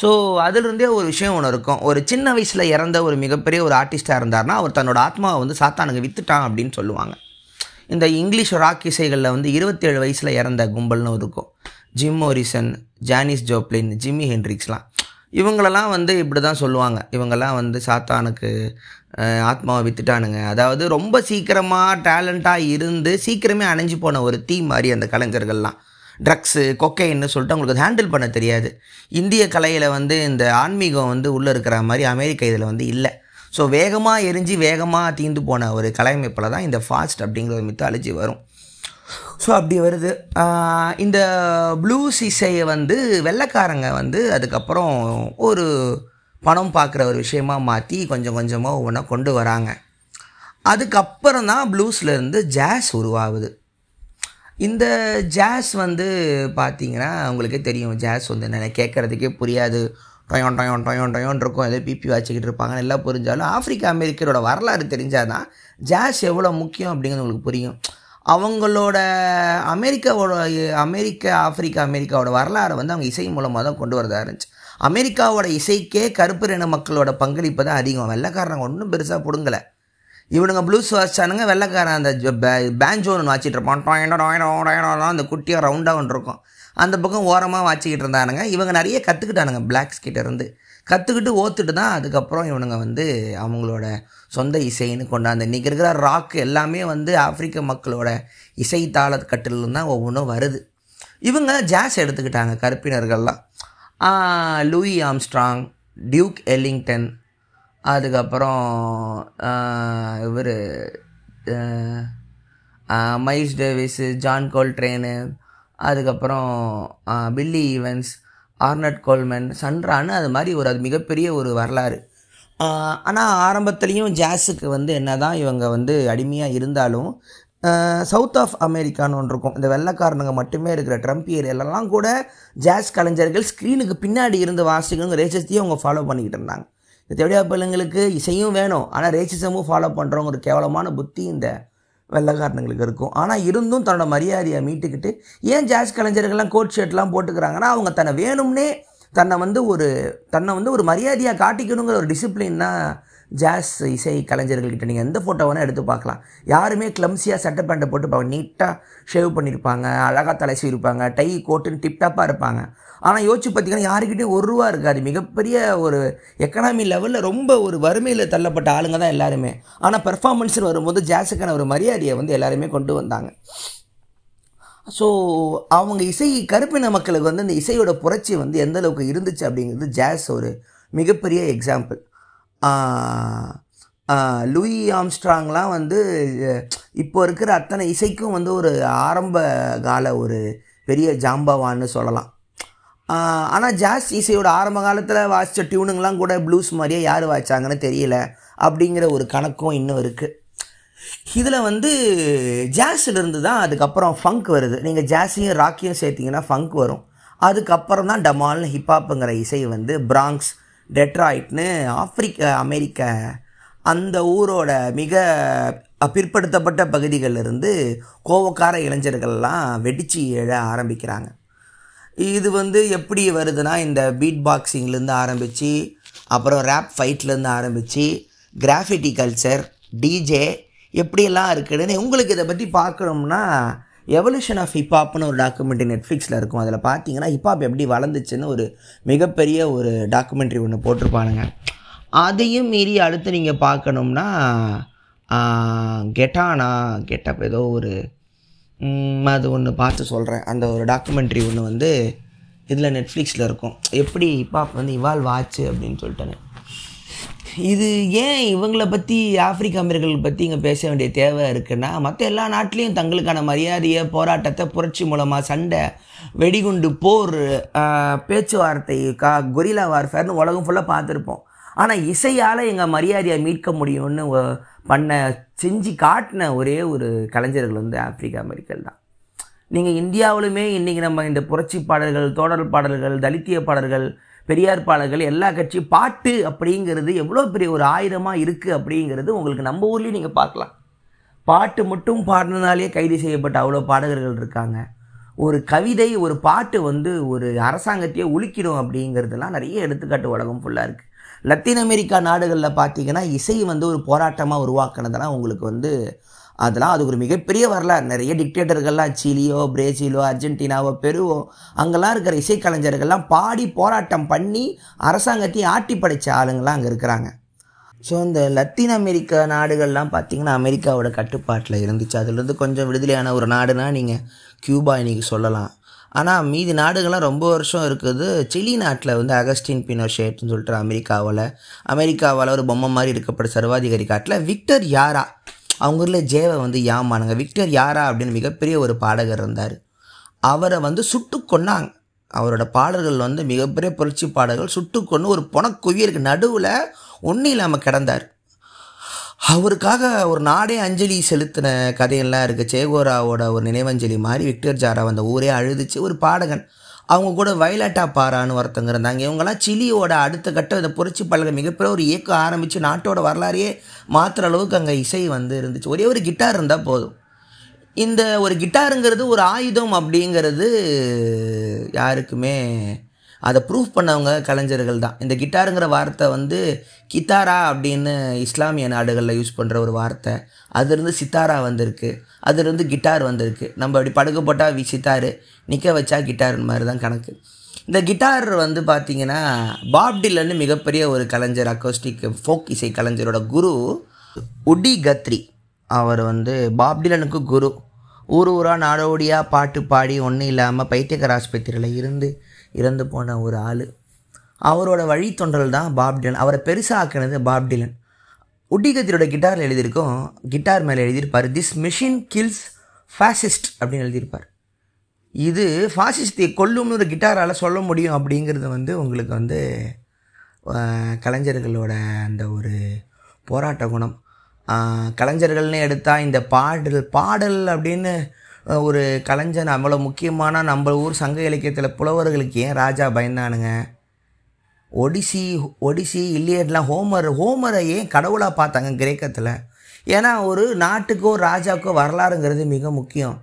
ஸோ அதிலிருந்தே ஒரு விஷயம் ஒன்று இருக்கும். ஒரு சின்ன வயசில் இறந்த ஒரு மிகப்பெரிய ஒரு ஆர்டிஸ்ட்டாக இருந்தார்னா அவர் தன்னோட ஆத்மாவை வந்து சாத்தானுக்கு வித்துட்டான் அப்படின்னு சொல்லுவாங்க. இந்த இங்கிலீஷ் ராக் இசைகளில் வந்து இருபத்தேழு வயசில் இறந்த கும்பல்னு இருக்கும். Jim Morrison Janis Joplin Jimi ஹென்ரிக்ஸ்லாம். இவங்களெல்லாம் வந்து இப்படி தான் சொல்லுவாங்க. இவங்கெல்லாம் வந்து சாத்தானுக்கு ஆத்மாவை வித்துட்டானுங்க. அதாவது ரொம்ப சீக்கிரமாக டேலண்ட்டாக இருந்து சீக்கிரமே அணைஞ்சு போன ஒரு தீ மாதிரி அந்த கலைஞர்கள்லாம். ட்ரக்ஸு கொக்கைன்னு சொல்லிட்டு அவங்களுக்கு ஹேண்டில் பண்ண தெரியாது. இந்திய கலையில் வந்து இந்த ஆன்மீகம் வந்து உள்ளே இருக்கிற மாதிரி அமெரிக்க இதில் வந்து இல்லை. ஸோ வேகமாக எரிஞ்சு வேகமாக தீந்து போன ஒரு கலையமைப்பில் தான் இந்த ஃபாஸ்ட் அப்படிங்கிற ஒரு மித்தாலஜி வரும். ஸோ அப்படி வருது. இந்த ப்ளூஸ் இசையை வந்து வெள்ளைக்காரங்க வந்து அதுக்கப்புறம் ஒரு பணம் பார்க்குற ஒரு விஷயமா மாற்றி கொஞ்சம் கொஞ்சமாக ஒவ்வொன்றா கொண்டு வராங்க. அதுக்கப்புறம் தான் ப்ளூஸ்லேருந்து ஜாஸ் உருவாகுது. இந்த ஜாஸ் வந்து பார்த்தீங்கன்னா உங்களுக்கே தெரியும் ஜாஸ் வந்து என்ன கேட்குறதுக்கே புரியாது. டொயோன் டொயோன் டொயோன் டொயோன் இருக்கும். ஏதோ பிபி வச்சுக்கிட்டு இருப்பாங்க. எல்லாம் புரிஞ்சாலும் ஆப்பிரிக்கா அமெரிக்கரோட வரலாறு தெரிஞ்சால் தான் ஜாஸ் எவ்வளோ முக்கியம் அப்படிங்கிறது உங்களுக்கு புரியும். அவங்களோட அமெரிக்காவோட அமெரிக்க ஆப்பிரிக்கா அமெரிக்காவோட வரலாறை வந்து அவங்க இசை மூலமாக தான் கொண்டு வரதா இருந்துச்சு. அமெரிக்காவோட இசைக்கே கருப்பு இன மக்களோட பங்களிப்பு தான் அதிகம். வெள்ளைக்காரங்க ஒன்றும் பெருசாக பிடுங்கலை. இவனுங்க ப்ளூஸ் வாசிச்சானுங்க வெள்ளைக்காரன் அந்த பேஞ்சோன்னு வாச்சிட்டு இருப்பான். அந்த குட்டியாக ரவுண்டாக ஒன்று இருக்கும் அந்த பக்கம் ஓரமாக வாச்சிக்கிட்டு இருந்தானுங்க. இவங்க நிறைய கற்றுக்கிட்டானுங்க பிளாக்ஸ் கிட்ட இருந்து. கற்றுக்கிட்டு ஓத்துட்டு தான் அதுக்கப்புறம் இவனுங்க வந்து அவங்களோட சொந்த இசைன்னு கொண்டாந்து இன்றைக்கி இருக்கிற ராக் எல்லாமே வந்து ஆப்பிரிக்க மக்களோட இசை தாள கட்டிலும் தான் ஒவ்வொன்றும் வருது. இவங்க ஜாஸ் எடுத்துக்கிட்டாங்க கருப்பினர்கள்லாம். லூயி ஆம்ஸ்ட்ராங் டியூக் எல்லிங்டன் அதுக்கப்புறம் இவர் Miles Davis John Coltrane அதுக்கப்புறம் பில்லி ஈவன்ஸ் ஆர்னட் கோல்மன் சன்ரான்னு அது மாதிரி ஒரு அது மிகப்பெரிய ஒரு வரலாறு. ஆனால் ஆரம்பத்துலேயும் ஜாஸுக்கு வந்து என்ன தான் இவங்க வந்து அடிமையாக இருந்தாலும் சவுத் ஆஃப் அமெரிக்கான்னு ஒன்று இருக்கும். இந்த வெள்ளக்காரனுங்க மட்டுமே இருக்கிற ட்ரம்ப் ஏரியாலலாம் கூட ஜாஸ் கலைஞர்கள் ஸ்க்ரீனுக்கு பின்னாடி இருந்து வாசிக்கணுங்கிற ரேசஸ்தையும் அவங்க ஃபாலோ பண்ணிக்கிட்டு இருந்தாங்க. இந்த தேவையா பிள்ளைங்களுக்கு இசையும் வேணும். ஆனால் ரேசிசமும் ஃபாலோ பண்ணுறவங்க ஒரு கேவலமான புத்தி இந்த வெள்ளைக்காரனுங்களுக்கு இருக்கும். ஆனால் இருந்தும் தன்னோட மரியாதையை மீட்டுக்கிட்டு ஏன் ஜாஸ் கலைஞர்கள்லாம் கோட் ஷர்ட்லாம் போட்டுக்கிறாங்கன்னா அவங்க தன்னை வேணும்னே தன்னை வந்து ஒரு தன்னை வந்து ஒரு மரியாதையாக காட்டிக்கணுங்கிற ஒரு டிசிப்ளின்னா ஜாஸ் இசை கலைஞர்கள்கிட்ட. நீங்கள் எந்த ஃபோட்டோ வேணால் எடுத்து பார்க்கலாம். யாருமே கிளம்ஸியாக சட்டை பேண்ட்டை போட்டு பார்க்க நீட்டாக ஷேவ் பண்ணியிருப்பாங்க அழகாக தலைசி இருப்பாங்க டை கோட்டுன்னு டிப்டாப்பாக இருப்பாங்க. ஆனால் யோசிச்சு பார்த்தீங்கன்னா யாருக்கிட்டையும் ஒரு ரூபா இருக்காது. மிகப்பெரிய ஒரு எக்கனாமி லெவலில் ரொம்ப ஒரு வறுமையில் தள்ளப்பட்ட ஆளுங்க தான் எல்லாருமே. ஆனால் பெர்ஃபார்மன்ஸ்னு வரும்போது ஜாஸுக்கான ஒரு மரியாதையை வந்து எல்லாருமே கொண்டு வந்தாங்க. ஸோ அவங்க இசை கருப்பின மக்களுக்கு வந்து இந்த இசையோட புரட்சி வந்து எந்த அளவுக்கு இருந்துச்சு அப்படிங்கிறது ஜாஸ் ஒரு மிகப்பெரிய எக்ஸாம்பிள் லூயி ஆம்ஸ்ட்ராங்லாம் வந்து இப்போ இருக்கிற அத்தனை இசைக்கும் வந்து ஒரு ஆரம்ப கால ஒரு பெரிய ஜாம்பவான்னு சொல்லலாம். ஆனால் ஜாஸ் இசையோட ஆரம்ப காலத்தில் வாசித்த டியூனுங்கெலாம் கூட ப்ளூஸ் மாதிரியே யார் வாய்ச்சாங்கன்னு தெரியல அப்படிங்கிற ஒரு கணக்கும் இன்னும் இருக்குது இதில் வந்து ஜாஸ்லேருந்து தான் அதுக்கப்புறம் ஃபங்க் வருது. நீங்கள் ஜாஸையும் ராக்கியும் சேர்த்திங்கன்னா ஃபங்க் வரும். அதுக்கப்புறம் தான் டமால்னு ஹிப்ஹாப்புங்கிற இசை வந்து பிராங்க்ஸ் டெட்ராய்ட்னு ஆப்பிரிக்க அமெரிக்க அந்த ஊரோட மிக பிற்படுத்தப்பட்ட பகுதிகளிலிருந்து கோவக்கார இளைஞர்கள்லாம் வெடித்து எழ ஆரம்பிக்கிறாங்க. இது வந்து எப்படி வருதுன்னா இந்த பீட் பாக்ஸிங்லேருந்து ஆரம்பித்து அப்புறம் ரேப் ஃபைட்லேருந்து ஆரம்பித்து கிராஃபிட்டி கல்ச்சர் டிஜே எப்படியெல்லாம் இருக்குதுன்னு உங்களுக்கு இதை பற்றி பார்க்கணும்னா எவல்யூஷன் ஆஃப் ஹிப்ஹாப்னு ஒரு டாக்குமெண்ட்ரி நெட்ஃப்ளிக்ஸில் இருக்கும். அதில் பார்த்தீங்கன்னா ஹிப்ஹாப் எப்படி வளர்ந்துச்சுன்னு ஒரு மிகப்பெரிய ஒரு டாக்குமெண்ட்ரி ஒன்று போட்டிருப்பானுங்க. அதையும் மீறி அடுத்து நீங்கள் பார்க்கணும்னா கெட்டானா கெட்டப் ஏதோ ஒரு அது ஒன்று பார்த்து சொல்கிறேன் அந்த ஒரு டாக்குமெண்ட்ரி ஒன்று வந்து இதில் நெட்ஃப்ளிக்ஸில் இருக்கும். எப்படி ஹிப்ஹாப் வந்து இவால்வ் ஆச்சு அப்படின்னு சொல்லிட்டேன்னு இது ஏன் இவங்களை பற்றி ஆப்பிரிக்க அமெரிக்கர்கள் பற்றி இங்கே பேச வேண்டிய தேவை இருக்குன்னா மற்ற எல்லா நாட்டிலையும் தங்களுக்கான மரியாதையை போராட்டத்தை புரட்சி மூலமாக சண்டை வெடிகுண்டு போர் பேச்சுவார்த்தை கா கொரில்லா வார்ஃபேர்னு உலகம் ஃபுல்லாக பார்த்துருப்போம். ஆனால் இசையால் எங்கள் மரியாதையை மீட்க முடியும்னு பண்ண செஞ்சு காட்டின ஒரே ஒரு கலைஞர்கள் வந்து ஆப்பிரிக்க அமெரிக்கல் தான். நீங்கள் இந்தியாவிலுமே இன்றைக்கி நம்ம இந்த புரட்சி பாடல்கள் தோடர் பாடல்கள் தலித்திய பாடல்கள் பெரியார் பாடல்கள் எல்லா கட்சி பாட்டு அப்படிங்கிறது எவ்வளோ பெரிய ஒரு ஆயுதமாக இருக்குது அப்படிங்கிறது உங்களுக்கு நம்ம ஊர்லேயும் நீங்கள் பார்க்கலாம். பாட்டு மட்டும் பாடினதாலே கைது செய்யப்பட்ட அவ்வளோ பாடகர்கள் இருக்காங்க. ஒரு கவிதை ஒரு பாட்டு வந்து ஒரு அரசாங்கத்தையே உலுக்கிடும் அப்படிங்கிறதுலாம் நிறைய எடுத்துக்காட்டு உலகம் ஃபுல்லாக இருக்குது லத்தீன் அமெரிக்கா நாடுகளில் பார்த்தீங்கன்னா இசை வந்து ஒரு போராட்டமாக உருவாக்குனதெல்லாம் உங்களுக்கு வந்து அதெல்லாம் அது ஒரு மிகப்பெரிய வரலாறு. நிறைய டிக்டேட்டர்கள்லாம் சிலியோ பிரேசிலோ அர்ஜென்டினாவோ பெருவோ அங்கெல்லாம் இருக்கிற இசைக்கலைஞர்கள்லாம் பாடி போராட்டம் பண்ணி அரசாங்கத்தையும் ஆட்டி படைச்ச ஆளுங்கள்லாம் அங்கே இருக்கிறாங்க. ஸோ இந்த லத்தீன் அமெரிக்கா நாடுகள்லாம் பார்த்திங்கன்னா அமெரிக்காவோட கட்டுப்பாட்டில் இருந்துச்சு. அதுலேருந்து கொஞ்சம் விடுதலையான ஒரு நாடுனா நீங்கள் கியூபா இன்னைக்கு சொல்லலாம். ஆனால் மீதி நாடுகள்லாம் ரொம்ப வருஷம் இருக்குது. சிலி நாட்டில் வந்து அகஸ்டின் பினோஷேட்னு சொல்லிட்டு அமெரிக்காவில் அமெரிக்காவால் ஒரு பொம்மை மாதிரி இருக்கப்பட்ட சர்வாதிகாரி காட்டில் விக்டர் யாரா? அவங்க ஊரில் ஜேவை வந்து யாமானுங்க விக்டர் யாரா அப்படின்னு மிகப்பெரிய ஒரு பாடகர் இருந்தார். அவரை வந்து சுட்டு கொண்டாங்க அவரோட பாடல்கள் வந்து மிகப்பெரிய புரட்சி பாடல்கள் சுட்டுக்கொன்று ஒரு புனக்குவியலுக்கு நடுவில் ஒன்றும் இல்லாமல் கிடந்தார். அவருக்காக ஒரு நாடே அஞ்சலி செலுத்தின கதையெல்லாம் இருக்குது சேகோராவோட ஒரு நினைவஞ்சலி மாதிரி விக்டர் ஜாரா அந்த ஊரே அழுதுச்சு. ஒரு பாடகன். அவங்க கூட வயலாட்டா பாரான்னு ஒருத்தங்க இருந்தாங்க. இவங்கெல்லாம் சிலியோட அடுத்த கட்டம் இந்த புரட்சி பாடல்கள் மிகப்பெரிய ஒரு இயக்கம் ஆரம்பித்து நாட்டோட வரலாறையே மாற்றுற அளவுக்கு அங்கே இசை வந்து இருந்துச்சு. ஒரே ஒரு கிட்டார் இருந்தால் போதும். இந்த ஒரு கிட்டாருங்கிறது ஒரு ஆயுதம் அப்படிங்கிறது யாருக்குமே அதை ப்ரூஃப் பண்ணவங்க கலைஞர்கள் தான். இந்த கிட்டாருங்கிற வார்த்தை வந்து கித்தாரா அப்படின்னு இஸ்லாமிய நாடுகளில் யூஸ் பண்ணுற ஒரு வார்த்தை. அதுலேருந்து சித்தாரா வந்திருக்கு. அதுலேருந்து கிட்டார் வந்திருக்கு. நம்ம அப்படி படுக்க போட்டால் வி சித்தாரு நிற்க வச்சா கிட்டார் மாதிரி தான் கணக்கு. இந்த கிட்டார் வந்து பார்த்தீங்கன்னா பாப்டிலன்னு மிகப்பெரிய ஒரு கலைஞர் அக்கோஸ்டிக் ஃபோக் இசை கலைஞரோட குரு உடி கத்ரி. அவர் வந்து பாப் டிலனுக்கு குரு. ஊர் ஊராக நாடோடியாக பாட்டு பாடி ஒன்றும் இல்லாமல் பைத்தியக்கர் ஆஸ்பத்திரியில் இருந்து இறந்து போன ஒரு ஆள். அவரோட வழித்தொன்றல் தான் பாப்டிலன் அவரை பெருசாக்குனது பாப்டிலன் உட்டிகத்தியோட கிட்டாரில் எழுதியிருக்கோம் கிட்டார் மேலே எழுதியிருப்பார் திஸ் மிஷின் கில்ஸ் ஃபாசிஸ்ட் அப்படின்னு எழுதியிருப்பார். இது ஃபாசிஸ்டை கொல்லும்னு ஒரு கிட்டாரால் சொல்ல முடியும் அப்படிங்கிறது வந்து உங்களுக்கு வந்து கலைஞர்களோட அந்த ஒரு போராட்ட குணம். கலைஞர்கள்னு எடுத்தால் இந்த பாடல் பாடல் அப்படின்னு ஒரு கலைஞன் அவ்வளோ முக்கியமான நம்ம ஊர் சங்க இலக்கியத்தில் புலவர்களுக்கு ஏன் ராஜா பயந்தானுங்க? ஒடிசி ஒடிசி இல்லியட்லாம் ஹோமர் ஹோமரை ஏன் கடவுளாக பார்த்தாங்க கிரேக்கத்தில்? ஏன்னா ஒரு நாட்டுக்கோ ராஜாக்கோ வரலாறுங்கிறது மிக முக்கியம்.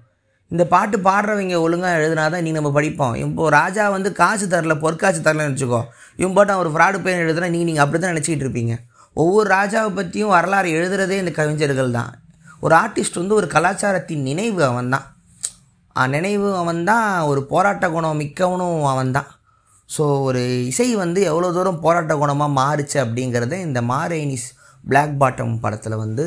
இந்த பாட்டு பாடுறவங்க ஒழுங்காக எழுதுனா தான் நீ நம்ம படிப்போம். இப்போ ராஜா வந்து காசு தரல பொற்காசு தரலன்னு வச்சுக்கோ. இவன் போட்டு ஒரு ஃப்ராடு பேர் எழுதுனா நீங்கள் நீங்கள் அப்படி தான் நினச்சிக்கிட்டு இருப்பீங்க. ஒவ்வொரு ராஜாவை பற்றியும் வரலாறு எழுதுகிறதே இந்த கவிஞர்கள் தான் ஒரு ஆர்டிஸ்ட் வந்து ஒரு கலாச்சாரத்தின் நினைவு அவன் தான் நினைவு அவன் தான் ஒரு போராட்ட குணம் மிக்கவனும் அவன் தான் ஸோ ஒரு இசை வந்து எவ்வளோ தூரம் போராட்ட குணமாக மாறுச்சு அப்படிங்கிறத இந்த மாரேனிஸ் பிளாக் பாட்டம் படத்தில் வந்து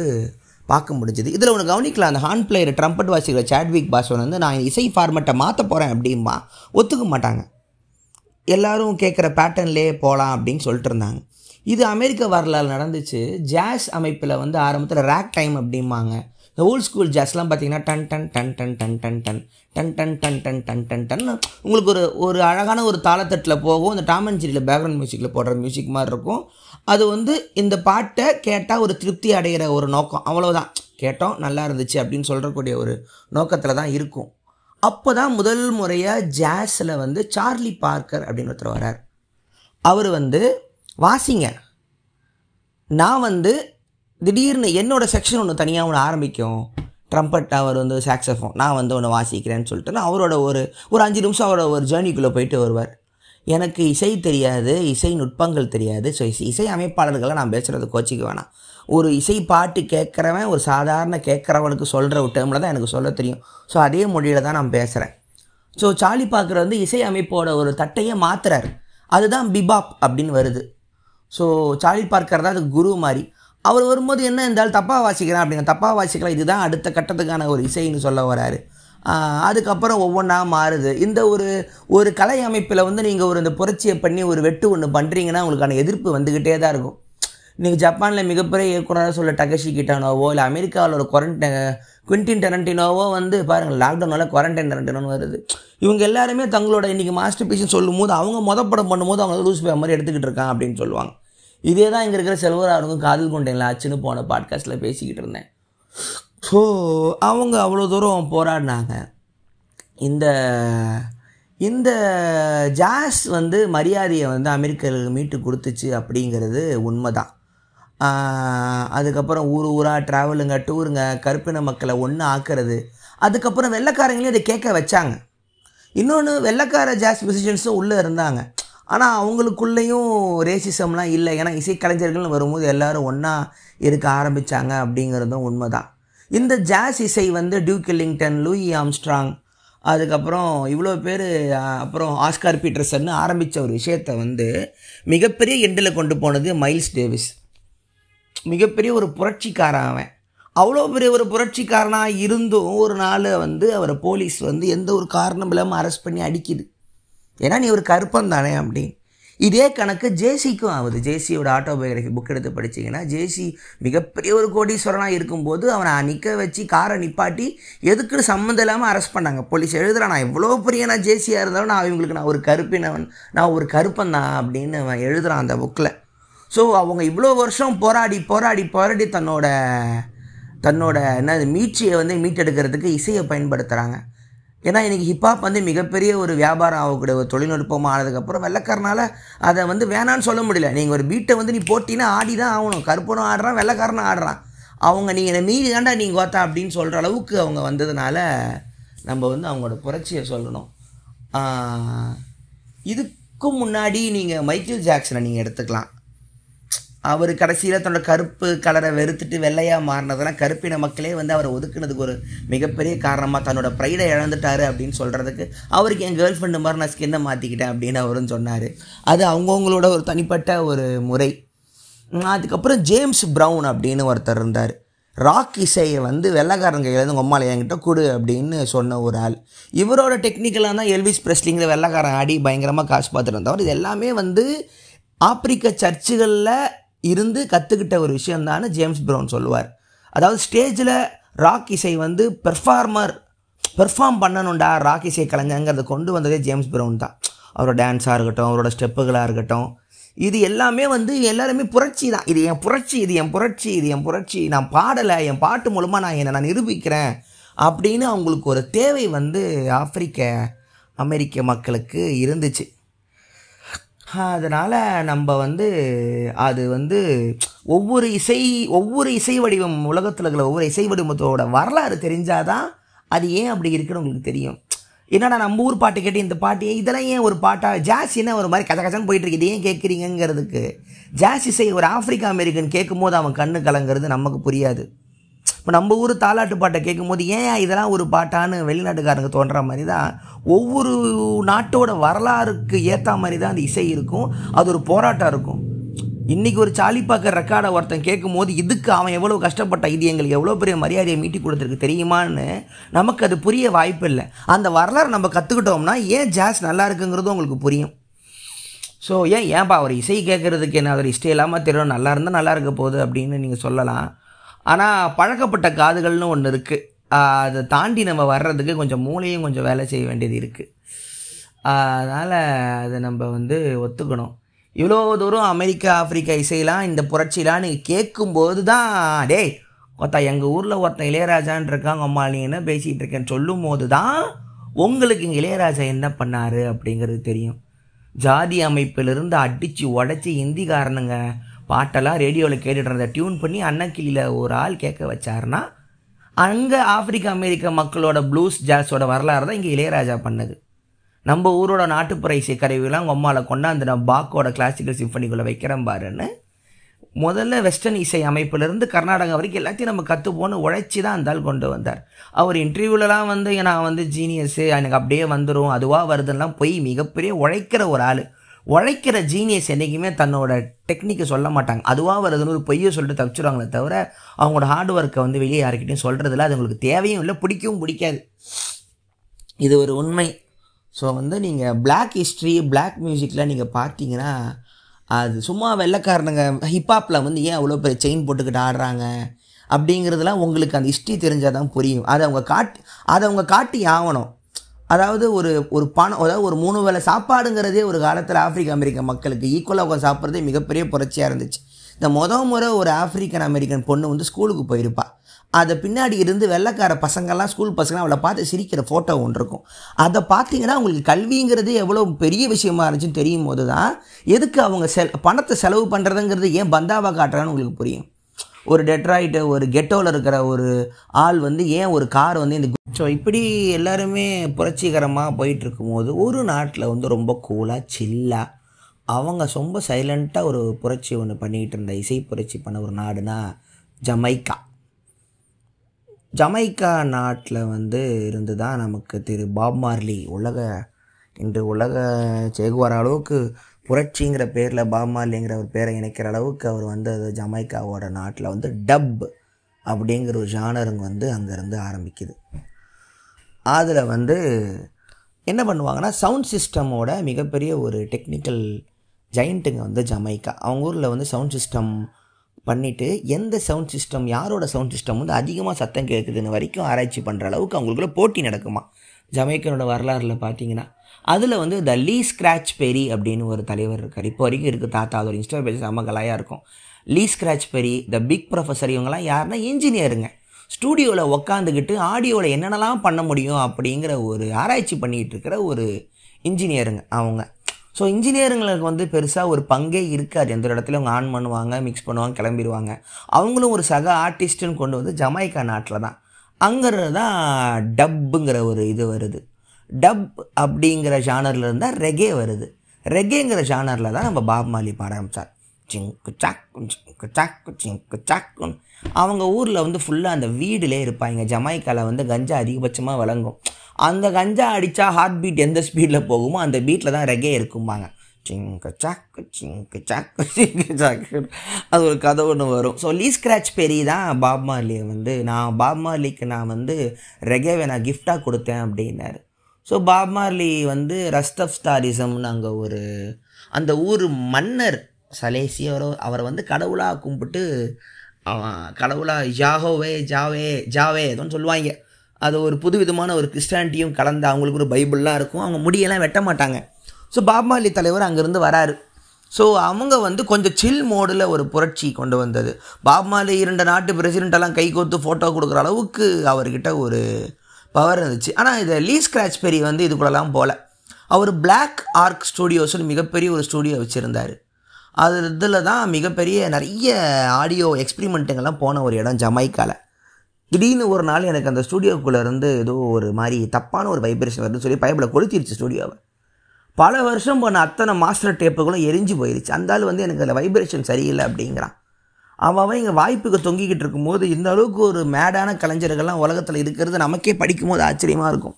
பார்க்க முடிஞ்சது. இதில் ஒன்று கவனிக்கலாம் அந்த ஹார்ன் பிளேயர் ட்ரம்பட் வாசிக்கிற சாட்விக் பாஸ்வன் வந்து நான் இசை ஃபார்மெட்டை மாற்ற போகிறேன் அப்படிம்பா ஒத்துக்க மாட்டாங்க. எல்லோரும் கேட்குற பேட்டர்ன்லேயே போகலாம் அப்படின்னு சொல்லிட்டு இருந்தாங்க. இது அமெரிக்க வரலாறு நடந்துச்சு ஜாஸ் அமைப்பில் வந்து ஆரம்பத்தில் ரேக் டைம் அப்படிம்பாங்க இந்த ஓல்ட் ஸ்கூல் ஜாஸ்லாம் பார்த்தீங்கன்னா டன் டன் டன் டன் டன் டன் டன் டன் டன் டன் டன் டன் டன் டன் உங்களுக்கு ஒரு ஒரு அழகான ஒரு தாளத்தட்டில் போகும் இந்த டாமன் அண்ட் ஜெரியில் பேக்ரவுண்ட் மியூசிக்கில் போடுற மியூசிக் மாதிரி இருக்கும் அது வந்து இந்த பாட்டை கேட்டால் ஒரு திருப்தி அடைகிற ஒரு நோக்கம் அவ்வளோதான் கேட்டோம் நல்லா இருந்துச்சு அப்படின்னு சொல்கிறக்கூடிய ஒரு நோக்கத்தில் தான் இருக்கும் அப்போ தான் முதல் முறையாக ஜாஸில் வந்து சார்லி பார்க்கர் அப்படின்னு ஒருத்தர் வரார் அவர் வந்து வாசிங்க. நான் வந்து திடீர்னு என்னோடய செக்ஷன் ஒன்று தனியாக ஒன்று ஆரம்பிக்கும். ட்ரம்பட் அவர் வந்து சாக்ஸஃபோன் நான் வந்து ஒன்று வாசிக்கிறேன்னு சொல்லிட்டு நான் அவரோட ஒரு ஒரு அஞ்சு நிமிஷம் அவரோட ஒரு ஜேர்னிக்குள்ளே போயிட்டு வருவார். எனக்கு இசை தெரியாது இசை நுட்பங்கள் தெரியாது. ஸோ இசை இசை அமைப்பாளர்களை நான் பேசுகிறது கோச்சிக்க வேணாம். ஒரு இசை பாட்டு கேட்குறவன் ஒரு சாதாரண கேட்குறவனுக்கு சொல்கிற ஒரு டேர்மில் தான் எனக்கு சொல்ல தெரியும். ஸோ அதே மொழியில் தான் நான் பேசுகிறேன் ஸோ சார்லி பார்க்குற வந்து இசை அமைப்போட ஒரு தட்டையே மாத்துறாரு. அதுதான் பிபாப் அப்படின்னு வருது. ஸோ சார்லி பார்க்கர் தான் அதுக்கு குரு மாதிரி. அவர் வரும்போது என்ன இருந்தாலும் தப்பாக வாசிக்கிறான் அப்படிங்க தப்பாக வாசிக்கலாம் இதுதான் அடுத்த கட்டத்துக்கான ஒரு இசைன்னு சொல்ல வராரு. அதுக்கப்புறம் ஒவ்வொன்றா மாறுது. இந்த ஒரு ஒரு கலை அமைப்பில் வந்து நீங்கள் ஒரு இந்த புரட்சியை பண்ணி ஒரு வெட்டு ஒன்று பண்ணுறீங்கன்னா உங்களுக்கான எதிர்ப்பு வந்துக்கிட்டே தான் இருக்கும். நீங்கள் ஜப்பானில் மிகப்பெரிய இயக்குனராக சொல்ல டகஷி கிட்டானோவோ இல்லை அமெரிக்காவில் ஒரு குவாரண்ட குவிண்டின் டெரண்டினோவோ வந்து பாருங்கள் லாக்டவுனால் குவாரண்டைன் டெரண்டினோன்னு வருது. இவங்க எல்லாருமே தங்களோட இன்றைக்கி மாஸ்டர் பீஸ்ன்னு சொல்லும் போது அவங்க மொதப்படம் படம் பண்ணும்போது அவங்க லூஸ் பே மாதிரி எடுத்துக்கிட்டு இருக்காங்க அப்படின்னு சொல்லுவாங்க. இதே தான் இங்கே இருக்கிற செல்வராருக்கும் காதல் கொண்டேன்ல ஆச்சுன்னு போன பாட்காஸ்ட்டில் பேசிக்கிட்டு இருந்தேன். ஸோ அவங்க அவ்வளோ தூரம் போராடினாங்க. இந்த இந்த ஜாஸ் வந்து மரியாதையை வந்து அமெரிக்கர்களுக்கு மீட்டு கொடுத்துச்சு அப்படிங்கிறது உண்மைதான். தான் அதுக்கப்புறம் ஊர் ஊராக ட்ராவலுங்க டூருங்க கருப்பின மக்களை ஒன்று ஆக்குறது. அதுக்கப்புறம் வெள்ளைக்காரங்களையும் இதை கேட்க வச்சாங்க. இன்னொன்று வெள்ளைக்கார ஜாஸ் மியூசிஷியன்ஸும் உள்ளே இருந்தாங்க. ஆனால் அவங்களுக்குள்ளேயும் ரேசிசம்லாம் இல்லை. ஏன்னா இசைக்கலைஞர்கள்னு வரும்போது எல்லாரும் ஒன்றா இருக்க ஆரம்பித்தாங்க அப்படிங்கிறதும் உண்மை தான் இந்த ஜாஸ் இசை வந்து டியூக் எல்லிங்டன் லூயி ஆம்ஸ்ட்ராங் அதுக்கப்புறம் இவ்வளோ பேர் அப்புறம் ஆஸ்கார் பீட்டர்சன் ஆரம்பித்த ஒரு விஷயத்தை வந்து மிகப்பெரிய எண்டில் கொண்டு போனது மைல்ஸ் டேவிஸ் மிகப்பெரிய ஒரு புரட்சிக்காரன் அவன். அவ்வளோ பெரிய ஒரு புரட்சிக்காரனாக இருந்தும் ஒரு நாள் வந்து அவரை போலீஸ் வந்து எந்த ஒரு காரணம் இல்லாமல் அரெஸ்ட் பண்ணி அடிக்குது. ஏன்னா நீ ஒரு கருப்பம் தானே அப்படி. இதே கணக்கு ஜேசிக்கும் ஆகுது. ஜேசியோட ஆட்டோபயோகிராஃபி புக் எடுத்து படிச்சிங்கன்னா ஜேசி மிகப்பெரிய ஒரு கோடீஸ்வரனாக இருக்கும்போது அவனை நிற்க வச்சு காரை நிப்பாட்டி எதுக்குன்னு சம்மந்தம் இல்லாமல் அரெஸ்ட் பண்ணாங்க. போலீஸ் எழுதுகிறான் நான் எவ்வளோ பெரிய நான் ஜேசியாக இருந்தாலும் நான் இவங்களுக்கு நான் ஒரு கருப்பினவன் நான் ஒரு கருப்பன் தான் அப்படின்னு அவன் எழுதுகிறான் அந்த புக்கில் ஸோ அவங்க இவ்வளோ வருஷம் போராடி போராடி போராடி தன்னோட தன்னோட என்னது மீட்சியை வந்து மீட்டெடுக்கிறதுக்கு இசையை பயன்படுத்துகிறாங்க ஏன்னா இன்றைக்கி ஹிப்ஹாப் வந்து மிகப்பெரிய ஒரு வியாபாரம் ஆகக்கூடிய ஒரு தொழில்நுட்பமாக ஆனதுக்கப்புறம் வெள்ளக்காரனால் அதை வந்து வேணான்னு சொல்ல முடியல. நீங்கள் ஒரு பீட்டை வந்து நீ போட்டினா ஆடி தான் ஆகணும். கருப்பனும் ஆடுறான் வெள்ளக்காரனும் ஆடுறான். அவங்க நீங்கள் என்னை மீறி தாண்டா நீங்கள் கோத்தா அப்படின்னு சொல்கிற அளவுக்கு அவங்க வந்ததுனால நம்ம வந்து அவங்களோட புரட்சியை சொல்லணும். இதுக்கும் முன்னாடி நீங்கள் மைக்கேல் ஜாக்சனை நீங்கள் எடுத்துக்கலாம். அவர் கடைசியில் தன்னோட கருப்பு கலரை வெறுத்துட்டு வெள்ளையாக மாறினதெல்லாம் கருப்பின மக்களே வந்து அவரை ஒதுக்குனதுக்கு ஒரு மிகப்பெரிய காரணமாக தன்னோட ப்ரைடை இழந்துட்டாரு அப்படின்னு சொல்கிறதுக்கு அவருக்கு என் கேர்ள் ஃப்ரெண்டு மாதிரி நான் ஸ்கின்னை மாற்றிக்கிட்டேன் அப்படின்னு அவரும் சொன்னார். அது அவங்கவுங்களோட ஒரு தனிப்பட்ட ஒரு முறை. அதுக்கப்புறம் ஜேம்ஸ் ப்ரவுன் அப்படின்னு ஒருத்தர் இருந்தார். ராக் இசையை வந்து வெள்ளைக்காரங்க கையிலேருந்து உங்கள் அம்மாவில் என்கிட்ட கொடு அப்படின்னு சொன்ன ஒரு ஆள். இவரோட டெக்னிக்கலாக தான் எல்விஸ் பிரஸ்லிங்கிற வெள்ளக்காரன் ஆடி பயங்கரமாக காசு பார்த்துட்டு இருந்தவர் இது எல்லாமே வந்து ஆப்பிரிக்க சர்ச்சுகளில் இருந்து கற்றுக்கிட்ட ஒரு விஷயந்தான்னு ஜேம்ஸ் ப்ரௌன் சொல்லுவார். அதாவது ஸ்டேஜில் ராக் இசை வந்து பெர்ஃபார்மர் பெர்ஃபார்ம் பண்ணணும்டா ராக் இசை கலைஞங்கிறத கொண்டு வந்ததே ஜேம்ஸ் ப்ரவுன் தான். அவரோட டான்ஸாக இருக்கட்டும் அவரோட ஸ்டெப்புகளாக இருக்கட்டும். இது எல்லாமே வந்து எல்லாருமே புரட்சி தான். இது என் புரட்சி இது என் புரட்சி இது என் புரட்சி. நான் பாடலை என் பாட்டு மூலமாக நான் என்னை நான் நிரூபிக்கிறேன் அப்படின்னு அவங்களுக்கு ஒரு தேவை வந்து ஆப்பிரிக்க அமெரிக்க மக்களுக்கு இருந்துச்சு. அதனால் நம்ம வந்து அது வந்து ஒவ்வொரு இசை ஒவ்வொரு இசை வடிவம் உலகத்தில் இருக்கிற ஒவ்வொரு இசை வடிவத்தோட வரலாறு தெரிஞ்சாதான் அது ஏன் அப்படி இருக்குன்னு உங்களுக்கு தெரியும். என்னடா நம்ம ஊர் பாட்டு கேட்டு இந்த பாட்டு இதெல்லாம் ஏன் ஒரு பாட்டா? ஜாஸ் என்ன ஒரு மாதிரி கதை கச்சன்னு போயிட்டு இருக்கு இது ஏன் கேட்குறீங்கிறதுக்கு ஜாஸ் இசை ஒரு ஆப்பிரிக்கா அமெரிக்கன் கேட்கும்போது அவன் கண்ணு கலங்கிறது நமக்கு புரியாது. இப்போ நம்ம ஊர் தாலாட்டு பாட்டை கேட்கும்போது ஏன் இதெல்லாம் ஒரு பாட்டான்னு வெளிநாட்டுக்காரங்க தோன்ற மாதிரி தான் ஒவ்வொரு நாட்டோட வரலாறுக்கு ஏற்ற மாதிரி தான் அந்த இசை இருக்கும். அது ஒரு போராட்டம் இருக்கும். இன்றைக்கி ஒரு சாலிப்பாக்கர் ரெக்கார்டை ஒருத்தன் கேட்கும்போது இதுக்கு அவன் எவ்வளோ கஷ்டப்பட்டான் இது எங்களுக்கு எவ்வளோ பெரிய மரியாதையை மீட்டி கொடுத்துருக்கு தெரியுமான்னு நமக்கு அது புரிய வாய்ப்பு இல்லை. அந்த வரலாறு நம்ம கற்றுக்கிட்டோம்னா ஏன் ஜாஸ் நல்லா இருக்குங்கிறதும் உங்களுக்கு புரியும். ஸோ ஏன் ஏன்பா அவர் இசை கேட்குறதுக்கு என்ன அவர் இஷ்டம் இல்லாமல் தெரியும் நல்லா இருந்தால் நல்லா இருக்க போகுது அப்படின்னு நீங்கள் சொல்லலாம். ஆனால் பழக்கப்பட்ட காதுகள்னு ஒன்று இருக்குது அதை தாண்டி நம்ம வர்றதுக்கு கொஞ்சம் மூளையும் கொஞ்சம் வேலை செய்ய வேண்டியது இருக்குது அதனால் அதை நம்ம வந்து ஒத்துக்கணும். இவ்வளோ தூரம் அமெரிக்கா ஆப்பிரிக்கா இசையெல்லாம் இந்த புரட்சிலாம் நீங்கள் கேட்கும்போது தான் டேய் ஒருத்தா எங்கள் ஊரில் ஒருத்தன் இளையராஜான் இருக்காங்க அம்மா நீ என்ன பேசிகிட்டு இருக்கேன்னு சொல்லும் போது தான் உங்களுக்கு இங்கே இளையராஜா என்ன பண்ணார் அப்படிங்கிறது தெரியும். ஜாதி அமைப்பிலிருந்து அடித்து உடச்சி இந்திக்காரனுங்க பாட்டெல்லாம் ரேடியோவில் கேட்டுட்டு இருந்த டியூன் பண்ணி அன்னக்கிளியில் ஒரு ஆள் கேட்க வச்சாருன்னா அங்கே ஆப்பிரிக்க அமெரிக்க மக்களோட ப்ளூஸ் ஜாஸோட வரலாறு தான் இங்கே இளையராஜா பண்ணது. நம்ம ஊரோட நாட்டுப்புற இசை கருவிலாம் உங்கள் அம்மாவில் கொண்டாந்து நான் பாக்கோட கிளாசிக்கல் சிம்பனிக்குள்ளே வைக்கிறேன் பாருன்னு முதல்ல வெஸ்டர்ன் இசை அமைப்பிலிருந்து கர்நாடகா வரைக்கும் எல்லாத்தையும் நம்ம கற்றுப்போன்னு உழைச்சி தான் அந்தால் கொண்டு வந்தார். அவர் இன்டர்வியூலலாம் வந்து நான் வந்து ஜீனியஸு எனக்கு அப்படியே வந்துடும் அதுவாக வருதுன்னெலாம் போய் மிகப்பெரிய உழைக்கிற ஒரு ஆள். உழைக்கிற ஜீனியஸ் என்றைக்குமே தன்னோட டெக்னிக்கை சொல்ல மாட்டாங்க. அதுவாக வருதுன்னு ஒரு பொய்யை சொல்லிட்டு தப்பிச்சிருவாங்களே தவிர அவங்களோட ஹார்ட் ஒர்க்கை வந்து வெளியே யாருக்கிட்டையும் சொல்கிறதில்ல அது உங்களுக்கு தேவையும் இல்லை பிடிக்கவும் பிடிக்காது. இது ஒரு உண்மை. ஸோ வந்து நீங்கள் பிளாக் ஹிஸ்ட்ரி பிளாக் மியூசிக்கில் நீங்கள் பார்த்தீங்கன்னா அது சும்மா வெள்ளைக்காரனுங்க ஹிப்ஹாப்பில் வந்து ஏன் அவ்வளோ பெரிய செயின் போட்டுக்கிட்டு ஆடுறாங்க? அப்படிங்கிறதுலாம் உங்களுக்கு அந்த ஹிஸ்ட்ரி தெரிஞ்சால் தான் புரியும். அதை அவங்க காட்டி அதை அவங்க காட்டி ஆகணும். அதாவது ஒரு ஒரு பணம் அதாவது ஒரு மூணு வேளை சாப்பாடுங்கிறதே ஒரு காலத்தில் ஆப்பிரிக்க அமெரிக்க மக்களுக்கு ஈக்குவலாக உட்காந்து சாப்பிட்றதே மிகப்பெரிய புரட்சியாக இருந்துச்சு. இந்த முத முறை ஒரு ஆப்பிரிக்கன் அமெரிக்கன் பொண்ணு வந்து ஸ்கூலுக்கு போயிருப்பா. அதை பின்னாடி இருந்து வெள்ளைக்கார பசங்கள்லாம் ஸ்கூல் பசங்களாம் அவளை பார்த்து சிரிக்கிற ஃபோட்டோ ஒன்று இருக்கும். அதை பார்த்தீங்கன்னா உங்களுக்கு கல்விங்கிறது எவ்வளோ பெரிய விஷயமா இருந்துச்சுன்னு தெரியும் போது தான் எதுக்கு அவங்க செல் பணத்தை செலவு பண்ணுறதுங்கிறது ஏன் பந்தாவாக காட்டுறான்னு உங்களுக்கு புரியும். ஒரு டெட்ராய்ட்டு ஒரு கெட்டோவில் இருக்கிற ஒரு ஆள் வந்து ஏன் ஒரு கார் வந்து இந்த ஸோ இப்படி எல்லாருமே புரட்சிகரமாக போயிட்டு இருக்கும்போது ஒரு நாட்டில் வந்து ரொம்ப கூலாக சில்லாக அவங்க ரொம்ப சைலண்ட்டாக ஒரு புரட்சி ஒன்று பண்ணிக்கிட்டு இருந்த இசை புரட்சி பண்ண ஒரு நாடுனா ஜமைக்கா. ஜமைக்கா நாட்டில் வந்து இருந்து தான் நமக்கு திரு பாப் மார்லி உலக இன்று உலக சேகுவார அளவுக்கு புரட்சிங்கிற பேரில் பாமாலிங்கிற ஒரு பேரை இணைக்கிற அளவுக்கு அவர் வந்து அது ஜமைக்காவோட நாட்டில் வந்து டப் அப்படிங்கிற ஒரு ஜானருங்க வந்து அங்கேருந்து ஆரம்பிக்குது. அதில் வந்து என்ன பண்ணுவாங்கன்னா சவுண்ட் சிஸ்டமோட மிகப்பெரிய ஒரு டெக்னிக்கல் ஜெயிண்ட்டுங்க வந்து ஜமைக்கா. அவங்க ஊரில் வந்து சவுண்ட் சிஸ்டம் பண்ணிவிட்டு எந்த சவுண்ட் சிஸ்டம் யாரோட சவுண்ட் சிஸ்டம் வந்து அதிகமாக சத்தம் கேட்குதுன்னு வரைக்கும் ஆராய்ச்சி பண்ணுற அளவுக்கு அவங்களுக்குள்ள போட்டி நடக்குமா? ஜமைக்கனோட வரலாறில் பார்த்தீங்கன்னா அதில் வந்து த லீ ஸ்க்ராச் பெரி அப்படின்னு ஒரு தலைவர் இருக்கார். இப்போ வரைக்கும் இருக்குது தாத்தா அதோட இன்ஸ்டா பேஜ் செம்ம கலாயாக இருக்கும். Lee Scratch Perry the big professor இவங்கெல்லாம் யாருன்னா இன்ஜினியருங்க ஸ்டூடியோவில் உக்காந்துக்கிட்டு ஆடியோவில் என்னென்னலாம் பண்ண முடியும் அப்படிங்கிற ஒரு ஆராய்ச்சி பண்ணிகிட்டு இருக்கிற ஒரு இன்ஜினியருங்க அவங்க. ஸோ இன்ஜினியருங்களுக்கு வந்து பெருசாக ஒரு பங்கே இருக்காது. எந்த ஒரு இடத்துல அவங்க ஆன் பண்ணுவாங்க மிக்ஸ் பண்ணுவாங்க கிளம்பிடுவாங்க அவங்களும் ஒரு சக ஆர்டிஸ்ட்டுன்னு கொண்டு வந்து ஜமைக்கா நாட்டில் தான். அங்கிறது தான் டப்புங்கிற ஒரு இது வருது. டப் அப்படிங்கிற ஜானரில் இருந்தால் ரெகே வருது. ரெகேங்கிற ஜானரில் தான் நம்ம பாப் மாலி பாட ஆரம்பித்தார் சிங்கு சாக்கு சிங்கு சாக்கு சிங்கு சாக்குன்னு அவங்க ஊரில் வந்து ஃபுல்லாக அந்த வீடுலே இருப்பாங்க ஜமாய்க்காவில் வந்து கஞ்சா அதிகபட்சமாக வழங்கும். அந்த கஞ்சா அடித்தா ஹார்ட் பீட் எந்த ஸ்பீடில் போகுமோ அந்த பீட்டில் தான் ரெகே இருக்கும்பாங்க. சிங்கு சாக்கு சிங்கு சாக்கு சிங்கு சாக்கு அது ஒரு கதை ஒன்று வரும். ஸோ லீ ஸ்க்ராட்ச் பெரி தான் பாப் மார்லியை வந்து நான் பாப் மார்லிக்கு நான் வந்து ரெகேவை நான் கிஃப்டாக கொடுத்தேன் அப்படின்னாரு. ஸோ பாப் மார்லி வந்து ஆஃப் ஸ்டாரிசம்னு அங்கே ஒரு அந்த ஊர் மன்னர் சலேசி அவரோ அவரை வந்து கடவுளாக கும்பிட்டு கடவுளாக ஜாஹோவே ஜாவே ஜாவே ஏதோன்னு சொல்லுவாங்க. அது ஒரு புது விதமான ஒரு கிறிஸ்டானிட்டியும் கலந்து அவங்களுக்கு ஒரு பைபிள்லாம் இருக்கும். அவங்க முடியெல்லாம் வெட்ட மாட்டாங்க. ஸோ பாப்மாலி தலைவர் அங்கேருந்து வராரு. ஸோ அவங்க வந்து கொஞ்சம் சில் மோடில் ஒரு புரட்சி கொண்டு வந்தது. பாப்மாலி இரண்டு நாட்டு பிரசிடெண்ட்டெல்லாம் கை கோர்த்து ஃபோட்டோ கொடுக்குற அளவுக்கு அவர்கிட்ட ஒரு பவர் இருந்துச்சு. ஆனால் இதை லீ ஸ்க்ராச் பெரி வந்து இதுக்குள்ளெல்லாம் போகல அவர் பிளாக் ஆர்க் ஸ்டூடியோஸ்னு மிகப்பெரிய ஒரு ஸ்டூடியோ வச்சுருந்தார். அது இதில் தான் மிகப்பெரிய நிறைய ஆடியோ எக்ஸ்பிரிமெண்ட்டுங்கெல்லாம் போன ஒரு இடம் ஜமைக்காவில் திடீர்னு ஒரு நாள் எனக்கு அந்த ஸ்டூடியோக்குள்ளே இருந்து ஏதோ ஒரு மாதிரி தப்பான ஒரு வைப்ரேஷன் வருதுன்னு சொல்லி பைப்பில் கொளுத்திருச்சு ஸ்டூடியோவை பல வருஷம் போன அத்தனை மாஸ்டர் டேப்புகளும் எரிஞ்சு போயிருச்சு. அந்த ஆள் வந்து எனக்கு அதில் வைப்ரேஷன் சரியில்லை அப்படிங்கிறான். அவன் இங்கே வாய்ப்புக்கு தொங்கிக்கிட்டு இருக்கும்போது இந்த அளவுக்கு ஒரு மேடான கலைஞர்கள்லாம் உலகத்தில் இருக்கிறது நமக்கே படிக்கும்போது ஆச்சரியமாக இருக்கும்.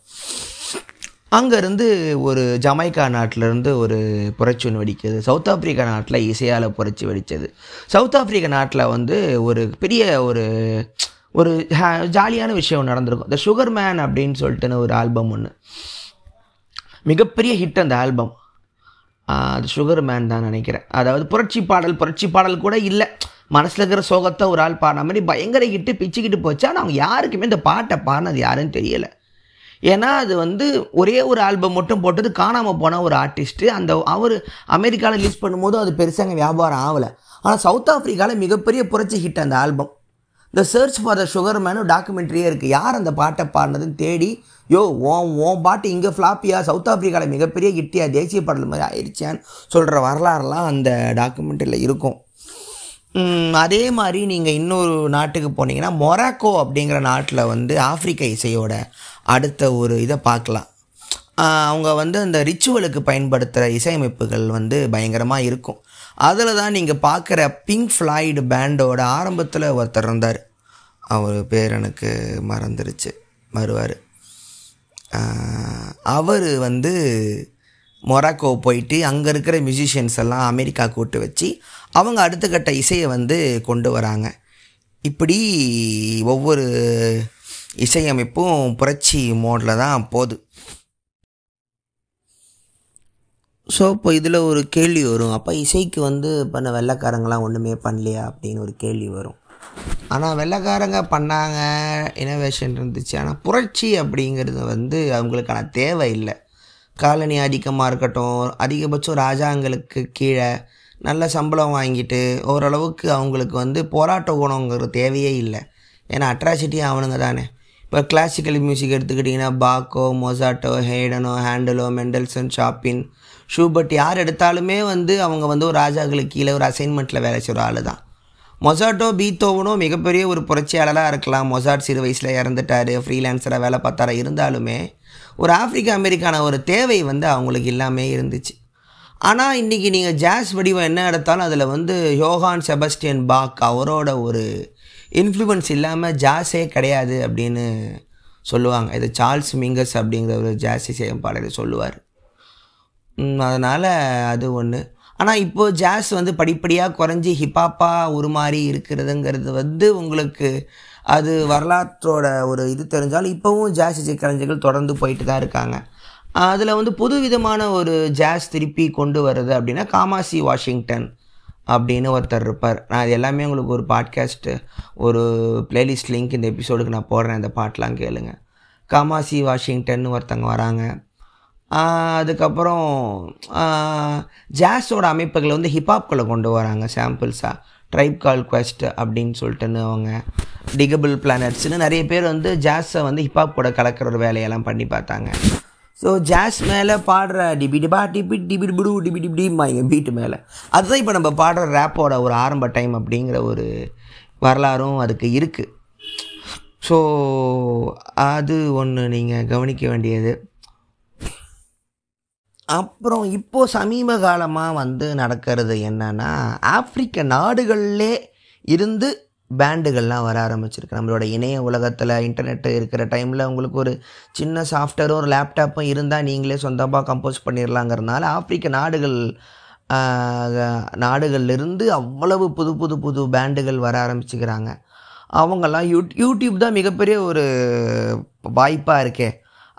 அங்கேருந்து ஒரு ஜமைக்கா நாட்டிலேருந்து ஒரு புரட்சி ஒன்று வெடிக்கிறது சவுத் ஆப்ரிக்கா நாட்டில் இசையால் புரட்சி வெடித்தது சவுத் ஆப்ரிக்கா நாட்டில் வந்து ஒரு பெரிய ஒரு ஒரு ஜாலியான விஷயம் நடந்திருக்கும். த சுகர் மேன் அப்படின்னு சொல்லிட்டுன்னு ஒரு ஆல்பம் ஒன்று மிகப்பெரிய ஹிட் அந்த ஆல்பம். அது சுகர் மேன் தான் நினைக்கிறேன். அதாவது புரட்சி பாடல் புரட்சி பாடல் கூட இல்லை. மனசில் இருக்கிற சோகத்தை ஒரு ஆள் பாடின மாதிரி பயங்கர கிட்டு பிச்சுக்கிட்டு போச்சு. ஆனால் அவங்க யாருக்குமே இந்த பாட்டை பாடினது யாருன்னு தெரியலை. ஏன்னா அது வந்து ஒரே ஒரு ஆல்பம் மட்டும் போட்டது காணாமல் போன ஒரு ஆர்டிஸ்ட்டு அந்த அவர் அமெரிக்காவில் ரிலீஸ் பண்ணும்போது அது பெருசாக வியாபாரம் ஆகலை. ஆனால் சவுத் ஆஃப்ரிக்காவில் மிகப்பெரிய புரட்சி ஹிட் அந்த album. The search for the sugar man டாக்குமெண்ட்ரியே இருக்குது யார் அந்த பாட்டை பாடினதுன்னு தேடி யோ ஓம் ஓன் பாட்டு இங்கே ஃப்ளாப்பியா சவுத் ஆஃப்ரிக்காவில் மிகப்பெரிய ஹிட்டியா தேசிய பாடல் மாதிரி ஆயிடுச்சான்னு சொல்கிற வரலாறுலாம் அந்த டாக்குமெண்ட்ரியில் இருக்கும். அதே மாதிரி நீங்கள் இன்னொரு நாட்டுக்கு போனீங்கன்னா மொராக்கோ அப்படிங்கிற நாட்டில் வந்து ஆப்பிரிக்க இசையோட அடுத்த ஒரு இதை பார்க்கலாம். அவங்க வந்து அந்த ரிச்சுவலுக்கு பயன்படுத்துகிற இசையமைப்புகள் வந்து பயங்கரமாக இருக்கும். அதில் தான் நீங்கள் பார்க்குற பிங்க் ஃப்ளாய்டு பேண்டோட ஆரம்பத்தில் ஒருத்தர் இருந்தார். அவர் பேர் எனக்கு மறந்துருச்சு. வருவார். அவர் வந்து மொராக்கோ போயிட்டு அங்கே இருக்கிற மியூசிஷியன்ஸ் எல்லாம் அமெரிக்கா கூட்டு வச்சு அவங்க அடுத்த கட்ட இசையை வந்து கொண்டு வராங்க. இப்படி ஒவ்வொரு இசையமைப்பும் புரட்சி மோடில் தான் போகுது. ஸோ இப்போ இதில் ஒரு கேள்வி வரும். அப்போ இசைக்கு வந்து பண்ண வெள்ளைக்காரங்களாம் ஒன்றுமே பண்ணலையா அப்படின்னு ஒரு கேள்வி வரும். ஆனால் வெள்ளைக்காரங்க பண்ணாங்க இனோவேஷன் இருந்துச்சு. ஆனால் புரட்சி அப்படிங்கிறது வந்து அவங்களுக்கான தேவை இல்லை. காலனி அதிகமாக இருக்கட்டும் அதிகபட்சம் ராஜாங்களுக்கு கீழே நல்ல சம்பளம் வாங்கிட்டு ஓரளவுக்கு அவங்களுக்கு வந்து போராட்ட குணங்கிற தேவையே இல்லை. ஏன்னா அட்ராசிட்டி அவனுங்க தானே. இப்போ கிளாசிக்கல் மியூசிக் எடுத்துக்கிட்டிங்கன்னா பாக்கோ மொசாட்டோ ஹேடனோ ஹேண்டலோ மெண்டல்சன் ஷாப்பின் ஷூபட் யார் எடுத்தாலுமே வந்து அவங்க வந்து ஒரு ராஜாக்களுக்கு கீழே ஒரு அசைன்மெண்ட்டில் வேலை செய்கிற ஆள் தான் மொசாட்டோ பீத்தோவனும் மிகப்பெரிய ஒரு புரட்சியாளராக இருக்கலாம். மொசாட் சிறு வயசில் இறந்துட்டார். ஃப்ரீலான்சராக வேலை பார்த்தாரா இருந்தாலுமே ஒரு ஆப்பிரிக்க அமெரிக்கான ஒரு தேவை வந்து அவங்களுக்கு இல்லாமே இருந்துச்சு. ஆனால் இன்றைக்கி நீங்கள் ஜாஸ் வடிவம் என்ன எடுத்தாலும் அதில் வந்து யோகான் செபஸ்டியன் பாக் அவரோட ஒரு இன்ஃப்ளூயன்ஸ் இல்லாமல் ஜாஸே கிடையாது அப்படின்னு சொல்லுவாங்க. இது சார்ல்ஸ் மிங்கஸ் அப்படிங்கிற ஒரு ஜாஸ் இசையமைப்பாளர் சொல்லுவார். அதனால் அது ஒன்று ஆனால் இப்போது ஜாஸ் வந்து படிப்படியாக குறைஞ்சி ஹிப்பாப்பாக ஒரு மாதிரி இருக்கிறதுங்கிறது வந்து உங்களுக்கு அது வரலாற்றோட ஒரு இது தெரிஞ்சாலும் இப்போவும் ஜாஸ் இசை கலைஞர்கள் தொடர்ந்து போயிட்டு தான் இருக்காங்க. அதில் வந்து புது விதமான ஒரு ஜாஸ் திருப்பி கொண்டு வருது அப்படின்னா காமாசி வாஷிங்டன் அப்படின்னு ஒருத்தர் இருப்பார். நான் இது எல்லாமே உங்களுக்கு ஒரு பாட்காஸ்ட்டு ஒரு பிளேலிஸ்ட் லிங்க் இந்த எபிசோடுக்கு நான் போடுறேன் இந்த பாட்டெலாம் கேளுங்க. காமாசி வாஷிங்டன் ஒருத்தங்க வராங்க. அதுக்கப்புறம் ஜாஸோட அமைப்புகளை வந்து ஹிப்ஹாப்குள்ளே கொண்டு வராங்க சாம்பிள்ஸாக ட்ரைப் கால் குவெஸ்ட் அப்படின்னு சொல்லிட்டுன்னு அவங்க டிகபிள் பிளானட்ஸ்னு நிறைய பேர் வந்து ஜாஸை வந்து ஹிப்ஹாப் கூட கலக்கிற ஒரு வேலையெல்லாம் பண்ணி பார்த்தாங்க. ஸோ ஜாஸ் மேலே பாடுற டிபி டிபா டிபி டிபி டிபிடு டிபி எங்கள் பீட்டு மேலே. அதுதான் இப்போ நம்ம பாடுற ரேப்போட ஒரு ஆரம்ப டைம் அப்படிங்கிற ஒரு வரலாறும் அதுக்கு இருக்குது ஸோ அது ஒன்று நீங்கள் கவனிக்க வேண்டியது. அப்புறம் இப்போது சமீப காலமாக வந்து நடக்கிறது என்னென்னா ஆப்பிரிக்க நாடுகளிலே இருந்து பேண்டுகள்லாம் வர ஆரம்பிச்சிருக்கு. நம்மளோட இணைய உலகத்தில் இன்டர்நெட் இருக்கிற டைமில் உங்களுக்கு ஒரு சின்ன சாஃப்ட்வேரும் ஒரு லேப்டாப்பும் இருந்தால் நீங்களே சொந்தமாக கம்போஸ் பண்ணிடலாங்கிறதுனால ஆப்பிரிக்க நாடுகள் நாடுகள்லேருந்து அவ்வளவு புது புது புது பேண்டுகள் வர ஆரம்பிச்சுக்கிறாங்க. அவங்கெல்லாம் யூ யூடியூப் தான் மிகப்பெரிய ஒரு வாய்ப்பாக இருக்கே.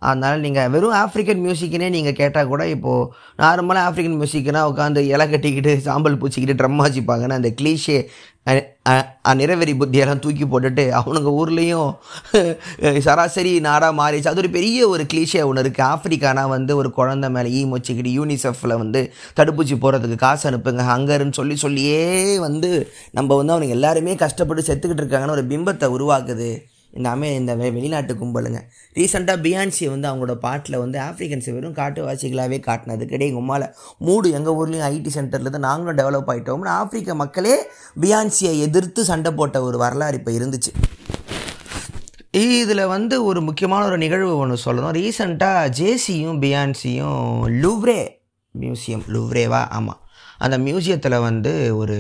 அதனால் நீங்கள் வெறும் ஆஃப்ரிக்கன் மியூசிக்னே நீங்கள் கேட்டால் கூட இப்போது நார்மலாக ஆஃப்ரிக்கன் மியூசிக்னால் உட்காந்து இலை கட்டிக்கிட்டு சாம்பல் பூச்சிக்கிட்டு ட்ரம் வாசிப்பாங்கன்னு அந்த கிளீஷே நிறவெறி புத்தியெல்லாம் தூக்கி போட்டுட்டு அவனுங்க ஊர்லேயும் சராசரி நாடாக மாறிச்சு அது ஒரு பெரிய ஒரு கிளீஷே ஒன்று இருக்குது ஆஃப்ரிக்கானா வந்து ஒரு குழந்த மேலே ஈ மொச்சிக்கிட்டு யூனிசெஃபில் வந்து தடுப்பூசி போகிறதுக்கு காசு அனுப்புங்க ஹங்கருன்னு சொல்லி சொல்லியே வந்து நம்ம வந்து அவனுங்க எல்லாருமே கஷ்டப்பட்டு செத்துக்கிட்டு இருக்காங்கன்னு ஒரு பிம்பத்தை உருவாக்குது. இந்த அமே இந்த வெளிநாட்டு கும்பலுங்க. ரீசெண்டாக பியான்சி வந்து அவங்களோட பாட்டில் வந்து ஆஃப்ரிக்கன்ஸை வெறும் காட்டுவாசிகளாகவே காட்டினது எங்கள் உம்மால் மூடு எங்கள் ஊர்லேயும் ஐடி சென்டரில் தான் நாங்களும் டெவலப் ஆகிட்டோம்னு ஆஃப்ரிக்க மக்களே பியான்சியை எதிர்த்து சண்டை போட்ட ஒரு வரலாறு இப்போ இருந்துச்சு. இதில் வந்து ஒரு முக்கியமான ஒரு நிகழ்வு ஒன்று சொல்லணும். ரீசெண்டாக ஜேசியும் பியான்சியும் லுவ்ரே மியூசியம் லூவ்ரேவா ஆமாம் அந்த மியூசியத்தில் வந்து ஒரு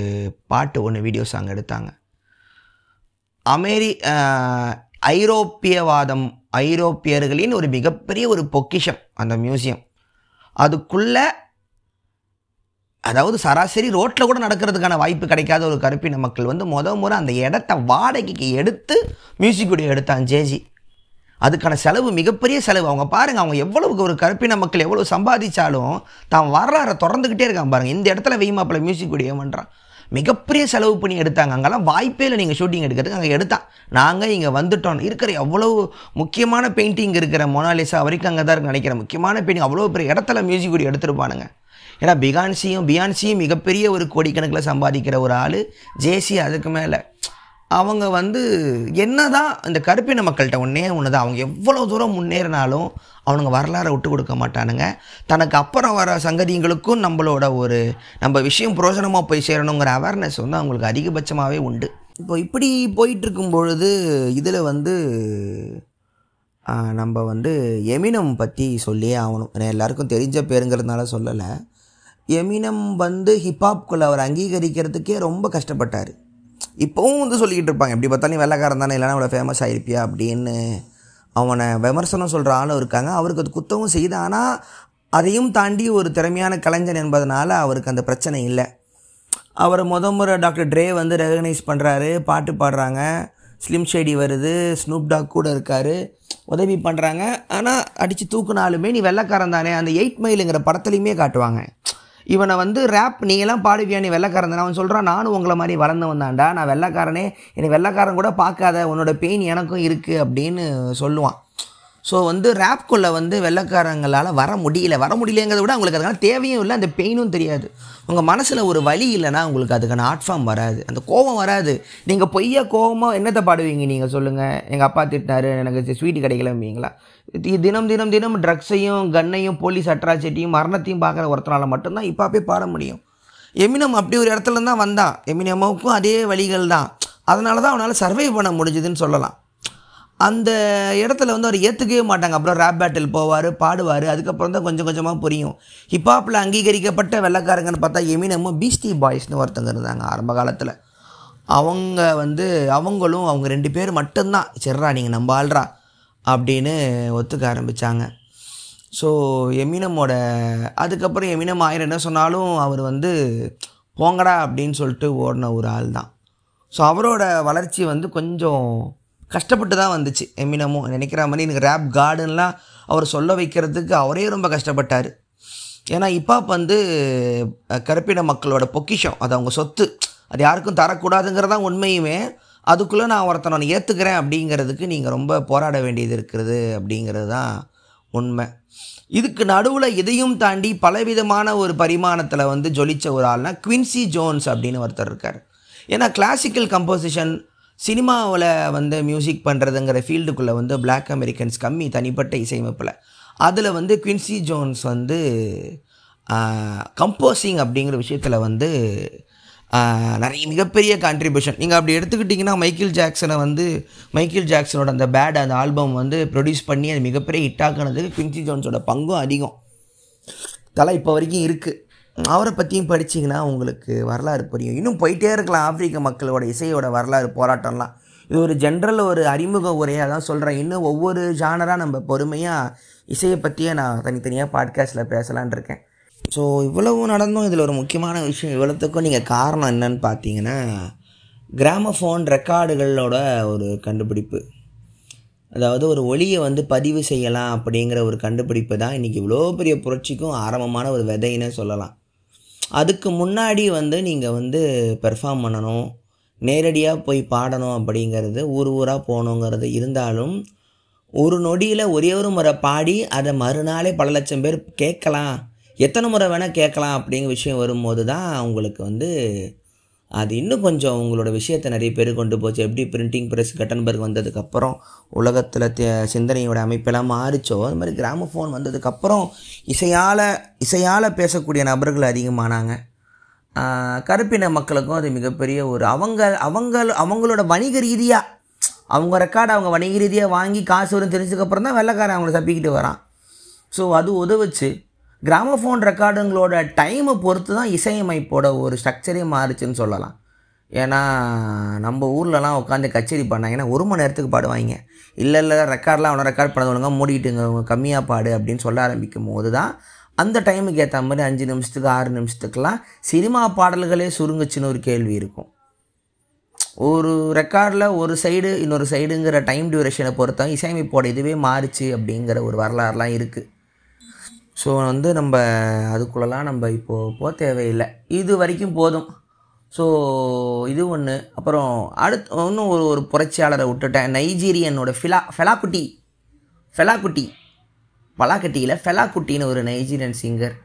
பாட்டு ஒன்று வீடியோ சாங் எடுத்தாங்க. அமெரி ஐரோப்பியவாதம் ஐரோப்பியர்களின் ஒரு மிகப்பெரிய ஒரு பொக்கிஷம் அந்த மியூசியம். அதுக்குள்ளே அதாவது சராசரி ரோட்டில் கூட நடக்கிறதுக்கான வாய்ப்பு கிடைக்காத ஒரு கருப்பின மக்கள் வந்து முத முறை அந்த இடத்த வாடகைக்கு எடுத்து மியூசிக் வீடியோ எடுத்தான் ஜேஜி அதுக்கான செலவு மிகப்பெரிய செலவு. அவங்க பாருங்கள் அவங்க எவ்வளவுக்கு ஒரு கருப்பின மக்கள் எவ்வளோ சம்பாதிச்சாலும் தான் வரலாறை திறந்துக்கிட்டே இருக்கான் பாருங்கள் இந்த இடத்துல வெய்மாப்பில் மியூசிக் வீடியோ பண்ணுறான் மிகப்பெரிய செலவு பண்ணி எடுத்தாங்க. அங்கெல்லாம் வாய்ப்பே இல்லை. நீங்கள் ஷூட்டிங் எடுக்கிறதுக்கு. அங்கே எடுத்தான் நாங்கள் இங்கே வந்துட்டோம். இருக்கிற எவ்வளோ முக்கியமான பெயிண்டிங் இருக்கிற மொனாலிசா வரைக்கும் அங்கே தான் இருக்கு நினைக்கிறேன். முக்கியமான பெயிண்டிங் அவ்வளோ பெரிய இடத்துல மியூசிக் வீடியோ எடுத்துருப்பானுங்க. ஏன்னா பிகான்சியும் பியான்சியும் மிகப்பெரிய ஒரு கோடிக்கணக்கில் சம்பாதிக்கிற ஒரு ஆள். ஜேசி அதுக்கு மேலே. அவங்க வந்து என்ன தான் இந்த கருப்பின மக்கள்கிட்ட ஒன்றே ஒன்று தான் அவங்க எவ்வளோ தூரம் முன்னேறினாலும் அவனுங்க வரலாறை விட்டு கொடுக்க மாட்டானுங்க. தனக்கு அப்புறம் வர சங்கதிங்களுக்கும் நம்மளோட ஒரு நம்ம விஷயம் புரோஜனமாக போய் சேரணுங்கிற அவேர்னஸ் வந்து அவங்களுக்கு அதிகபட்சமாகவே உண்டு. இப்போ இப்படி போயிட்டுருக்கும் பொழுது இதில் வந்து நம்ம வந்து எமினம் பற்றி சொல்லியே ஆகணும். எல்லாருக்கும் தெரிஞ்ச பேருங்கிறதுனால சொல்லலை. எமினம் வந்து ஹிப்ஹாப்குள்ளே அவர் அங்கீகரிக்கிறதுக்கே ரொம்ப கஷ்டப்பட்டார். இப்போவும் வந்து சொல்லிக்கிட்டு இருப்பாங்க. எப்படி பார்த்தாலும் வெள்ளைக்காரன் தானே இல்லைனா அவ்வளோ ஃபேமஸ் ஆகிருப்பியா அப்படின்னு. அவனை விமர்சனம் சொல்கிற ஆளும் இருக்காங்க. அவருக்கு அது குத்தவும் செய்து ஆனால் அதையும் தாண்டி ஒரு திறமையான கலைஞன் என்பதனால் அவருக்கு அந்த பிரச்சனை இல்லை. அவர் முத முறை டாக்டர் ட்ரே வந்து ரெகனைஸ் பண்ணுறாரு பாட்டு பாடுறாங்க. ஸ்லிம் ஷேடி வருது. ஸ்னூப் டாக் கூட இருக்கார். உதவி பண்ணுறாங்க ஆனால் அடித்து தூக்குனாலுமே நீ வெள்ளைக்காரன் தானே. அந்த எயிட் மைலுங்கிற படத்துலையுமே காட்டுவாங்க. இவனை வந்து ரேப் நீங்களாம் பாடுவியா? நீ வெள்ளக்காரன் அவன் சொல்கிறான் நானும் உங்களை மாதிரி வளர்ந்தவன் தான்டா. நான் வெள்ளைக்காரனே. என்னை வெள்ளைக்காரன் கூட பார்க்காத. உன்னோட பெயின் எனக்கும் இருக்குது அப்படின்னு சொல்லுவான். ஸோ வந்து ரேப்குள்ளே வந்து வெள்ளைக்காரங்களால் வர முடியல. வர முடியலங்கிறத விட அவங்களுக்கு அதுக்கான தேவையும் இல்லை அந்த பெயினும் தெரியாது. உங்கள் மனசில் ஒரு வழி இல்லைன்னா உங்களுக்கு அதுக்கான ஆர்ட் ஃபார்ம் வராது. அந்த கோபம் வராது. நீங்கள் பொய்யா கோபமாக என்னத்தை பாடுவீங்க நீங்கள் சொல்லுங்கள் எங்கள் அப்பா திட்டினாரு எனக்கு ஸ்வீட்டு கிடைக்கலம்பீங்களா? தினம் தினம் தினம் ட்ரக்ஸையும் கன்னையும் போலீஸ் அட்ராசிட்டியும் மரணத்தையும் பார்க்குற ஒருத்தனால் மட்டும்தான் இப்போ அப்படியே பாட முடியும். எமினம் அப்படி ஒரு இடத்துல தான் வந்தான். எமினமுக்கும் அதே வழிகள் தான். அதனால தான் அவனால் சர்வை பண்ண முடிஞ்சதுன்னு சொல்லலாம். அந்த இடத்துல வந்து அவர் ஏற்றுக்கவே மாட்டாங்க. அப்புறம் ரேப் பேட்டில் போவார் பாடுவார். அதுக்கப்புறம் தான் கொஞ்சம் கொஞ்சமாக புரியும். ஹிப்ஹாப்பில் அங்கீகரிக்கப்பட்ட வெள்ளைக்காரங்கன்னு பார்த்தா எமினமும் பீஸ்டி பாய்ஸ்னு ஒருத்தங்க இருந்தாங்க ஆரம்ப காலத்தில். அவங்க வந்து அவங்களும் அவங்க ரெண்டு பேர் மட்டும்தான். சரிடா நீங்கள் நம்ம ஆள்றா. அப்படின்னு ஒத்துக்க ஆரம்பித்தாங்க ஸோ எமினமோட அதுக்கப்புறம் எமினம் ஆயிரம் என்ன சொன்னாலும் அவர் வந்து போங்கடா அப்படின்னு சொல்லிட்டு ஓடின ஒரு ஆள் தான். ஸோ அவரோட வளர்ச்சி வந்து கொஞ்சம் கஷ்டப்பட்டு தான் வந்துச்சு எமினமும். நினைக்கிற மாதிரி எனக்கு ரேப் கார்டுன்லாம் அவர் சொல்ல வைக்கிறதுக்கு அவரே ரொம்ப கஷ்டப்பட்டார். ஏன்னா இப்பாப் வந்து கருப்பின மக்களோட பொக்கிஷம். அது அவங்க சொத்து. அது யாருக்கும் தரக்கூடாதுங்கிறதான் உண்மையுமே. அதுக்குள்ளே நான் ஒருத்தனை நான் ஏற்றுக்கிறேன் அப்படிங்கிறதுக்கு நீங்கள் ரொம்ப போராட வேண்டியது இருக்கிறது அப்படிங்கிறது தான் உண்மை. இதுக்கு நடுவில் இதையும் தாண்டி பலவிதமான ஒரு பரிமாணத்தில் வந்து ஜொலிச்ச ஒரு ஆள்னா குவின்சி ஜோன்ஸ் அப்படின்னு ஒருத்தர் இருக்கார். ஏன்னா கிளாசிக்கல் கம்போசிஷன் சினிமாவில் வந்து மியூசிக் பண்ணுறதுங்கிற ஃபீல்டுக்குள்ளே வந்து பிளாக் அமெரிக்கன்ஸ் கம்மி தனிப்பட்ட இசையமைப்பில். அதில் வந்து குவின்சி ஜோன்ஸ் வந்து கம்போசிங் அப்படிங்கிற விஷயத்தில் வந்து நிறைய மிகப்பெரிய கான்ட்ரிபியூஷன் நீங்கள் அப்படி எடுத்துக்கிட்டிங்கன்னா மைக்கேல் ஜாக்சனை வந்து மைக்கேல் ஜாக்சனோட அந்த பேட் அந்த ஆல்பம் வந்து ப்ரொடியூஸ் பண்ணி அது மிகப்பெரிய ஹிட் ஆக்கினதுக்கு குவின்சி ஜோன்ஸோட பங்கும் அதிகம். தலை இப்போ வரைக்கும் இருக்குது அவரை பற்றியும் படிச்சிங்கன்னா உங்களுக்கு வரலாறு புரியும். இன்னும் போயிட்டே இருக்கலாம். ஆப்பிரிக்க மக்களோட இசையோட வரலாறு போராட்டம்லாம். இது ஒரு ஜென்ரல் ஒரு அறிமுக உரையாக தான் சொல்கிறேன் இன்னும் ஒவ்வொரு ஜானராக நம்ம பொறுமையாக இசையை பற்றியே நான் தனித்தனியாக பாட்காஸ்ட்டில் பேசலான் இருக்கேன். ஸோ இவ்வளவு நடந்தும் இதில் ஒரு முக்கியமான விஷயம் இவ்வளோத்துக்கும் நீங்கள் காரணம் என்னன்னு பார்த்தீங்கன்னா கிராமஃபோன் ரெக்கார்டுகளோட ஒரு கண்டுபிடிப்பு. அதாவது ஒரு ஒளியை வந்து பதிவு செய்யலாம் அப்படிங்கிற ஒரு கண்டுபிடிப்பு தான் இன்றைக்கி இவ்வளோ பெரிய புரட்சிக்கும் ஆரம்பமான ஒரு விதைன்னு சொல்லலாம். அதுக்கு முன்னாடி வந்து நீங்கள் வந்து பெர்ஃபார்ம் பண்ணணும் நேரடியாக போய் பாடணும் அப்படிங்கிறது ஊர் ஊராக போகணுங்கிறது இருந்தாலும் ஒரு நொடியில் ஒரே ஒரு முறை பாடி அதை மறுநாளே பல லட்சம் பேர் கேட்கலாம். எத்தனை முறை வேணால் கேட்கலாம் அப்படிங்கிற விஷயம் வரும்போது தான் உங்களுக்கு வந்து அது இன்னும் கொஞ்சம் உங்களோட விஷயத்தை நிறைய பேர் கொண்டு போச்சு. எப்படி பிரிண்டிங் ப்ரெஸ் கட்டன்பர்க் வந்ததுக்கப்புறம் உலகத்தில் சிந்தனையோட அமைப்பெல்லாம் மாறிச்சோ அது மாதிரி கிராமஃபோன் வந்ததுக்கப்புறம் இசையால் இசையால் பேசக்கூடிய நபர்கள் அதிகமானாங்க. கருப்பின மக்களுக்கும் அது மிகப்பெரிய ஒரு அவங்க அவங்க அவங்களோட வணிக ரீதியாக அவங்க ரெக்கார்டு அவங்க வணிக ரீதியாக வாங்கி காசு வரும் தெரிஞ்சதுக்கப்புறம் தான் வெள்ளைக்காரன் அவங்கள தப்பிக்கிட்டு வரான். ஸோ அது உதவுச்சு. கிராமஃபோன் ரெக்கார்டுங்களோட டைமை பொறுத்து தான் இசையமைப்போட ஒரு ஸ்ட்ரக்சரே மாறுச்சுன்னு சொல்லலாம். ஏன்னா நம்ம ஊர்லலாம் உட்காந்து கச்சேரி பண்ணாங்கன்னா ஒரு மணி நேரத்துக்கு பாடுவாங்க. இல்லை இல்லை ரெக்கார்ட்லாம் அவனை ரெக்கார்ட் பண்ண ஒழுங்காக மூடிட்டுங்க அவங்க கம்மியாக பாடு அப்படின்னு சொல்ல ஆரம்பிக்கும் போது தான் அந்த டைமுக்கு ஏற்ற மாதிரி அஞ்சு நிமிஷத்துக்கு ஆறு நிமிஷத்துக்கெலாம் சினிமா பாடல்களே சுருங்குச்சுன்னு ஒரு கேள்வி இருக்கும். ஒரு ரெக்கார்டில் ஒரு சைடு இன்னொரு சைடுங்கிற டைம் டியூரேஷனை பொறுத்தவங்க இசையமைப்போட இதுவே மாறுச்சு அப்படிங்கிற ஒரு வரலாறுலாம் இருக்குது ஸோ வந்து நம்ம அதுக்குள்ளெல்லாம் நம்ம இப்போது போக தேவையில்லை. இது வரைக்கும் போதும். ஸோ இது ஒன்று அப்புறம் அடுத்து இன்னும் ஒரு ஒரு புரட்சியாளரை விட்டுட்டேன். நைஜீரியனோட ஃபிலா ஃபெலாக்குட்டி ஃபெலாக்குட்டி பலாக்கட்டியில் ஃபெலாக்குட்டின்னு ஒரு நைஜீரியன் சிங்கர்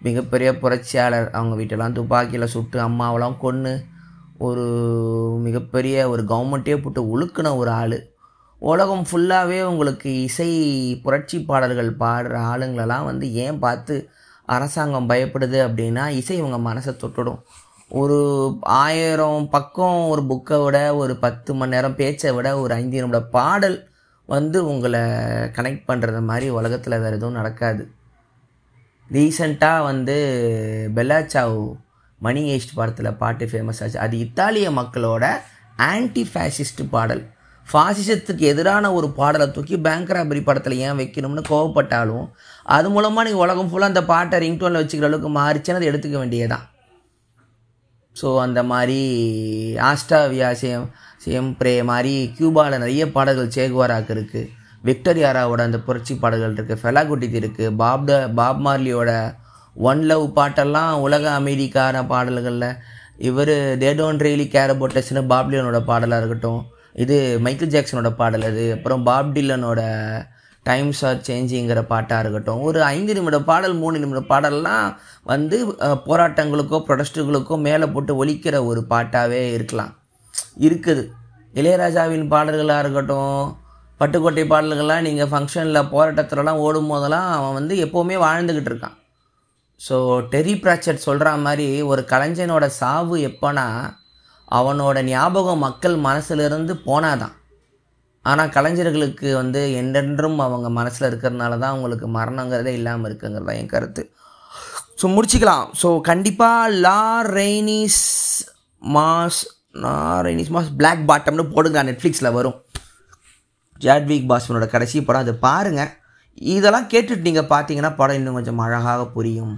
மிகப்பெரிய புரட்சியாளர். அவங்க வீட்டெல்லாம் துப்பாக்கியில் சுட்டு அம்மாவெல்லாம் கொன்று ஒரு மிகப்பெரிய ஒரு கவர்மெண்ட்டே போட்டு ஒழுக்கின ஒரு ஆள். உலகம் ஃபுல்லாகவே உங்களுக்கு இசை புரட்சி பாடல்கள் பாடுற ஆளுங்களெல்லாம் வந்து ஏன் பார்த்து அரசாங்கம் பயப்படுது அப்படின்னா இசை இவங்க மனசை தொட்டுடும். ஒரு ஆயிரம் பக்கம் ஒரு புக்கை விட ஒரு பத்து மணி நேரம் பேச்சை விட ஒரு ஐந்து நிமிட பாடல் வந்து உங்களை கனெக்ட் பண்ணுறது மாதிரி உலகத்தில் வேறு எதுவும் நடக்காது. ரீசண்டாக வந்து பெல்லாச்சாவ் மணி ஏஸ்ட் படத்தில் பாட்டு ஃபேமஸ் ஆச்சு. அது இத்தாலிய மக்களோட ஆன்டி ஃபேஷிஸ்ட் பாடல். ஃபாசிசத்துக்கு எதிரான ஒரு பாடலை தூக்கி பேங்க் ராபரி படத்தில் ஏன் வைக்கணும்னு கோவப்பட்டாலும் அது மூலமாக நீங்கள் உலகம் ஃபுல்லாக அந்த பாட்டை ரிங்டோனில் வச்சுக்கிற அளவுக்கு மாறிச்சுன்னு அதை எடுத்துக்க வேண்டியதான் ஸோ அந்த மாதிரி ஆஸ்டாவியா சேம் சேம் ப்ரே மாதிரி கியூபாவில் நிறைய பாடல்கள் சேகுவாராக்கு இருக்குது விக்டரியாராவோட அந்த புரட்சி பாடல்கள் இருக்குது ஃபெலாகுட்டித் இருக்குது பாப் ட பாப் மார்லியோட ஒன் லவ் பாட்டெல்லாம் உலக அமைதிக்கான பாடல்களில். இவர் they don't really care about டஸ்னு பாப்லியனோட பாடலாக இருக்கட்டும் இது மைக்கேல் ஜாக்சனோட பாடல் அது. அப்புறம் பாப் டில்லனோட டைம்ஸ் ஆர் சேஞ்சிங்கிற பாட்டாக இருக்கட்டும். ஒரு ஐந்து நிமிட பாடல் மூணு நிமிட பாடல்லாம் வந்து போராட்டங்களுக்கோ ப்ரொடஸ்ட்டுகளுக்கோ மேலே போட்டு ஒழிக்கிற ஒரு பாட்டாகவே இருக்கலாம். இருக்குது. இளையராஜாவின் பாடல்களாக இருக்கட்டும் பட்டுக்கோட்டை பாடல்கள்லாம் நீங்கள் ஃபங்க்ஷனில் போராட்டத்துலலாம் ஓடும் போதெல்லாம் அவன் வந்து எப்போவுமே வாழ்ந்துக்கிட்டு இருக்கான். ஸோ டெரி பிராச்சட் சொல்கிற மாதிரி ஒரு கலைஞனோட சாவு எப்போனா அவனோட ஞாபகம் மக்கள் மனசிலிருந்து போனாதான். ஆனால் கலைஞர்களுக்கு வந்து என்றென்றும் அவங்க மனசில் இருக்கிறதுனால தான் அவங்களுக்கு மரணங்கிறதே இல்லாமல் இருக்குங்கிறது தான் என் கருத்து. ஸோ முடிச்சுக்கலாம். ஸோ கண்டிப்பாக லா ரெய்னிஸ் மாஸ் லா ரெய்னிஸ் மாஸ் பிளாக் பாட்டம்னு போடுங்க. நெட்ஃப்ளிக்ஸில் வரும். ஜாட்விக் பாஸ்மனோட கடைசி படம். அது பாருங்கள் இதெல்லாம் கேட்டுட்டு நீங்கள் பார்த்தீங்கன்னா படம் இன்னும் கொஞ்சம் அழகாக புரியும்.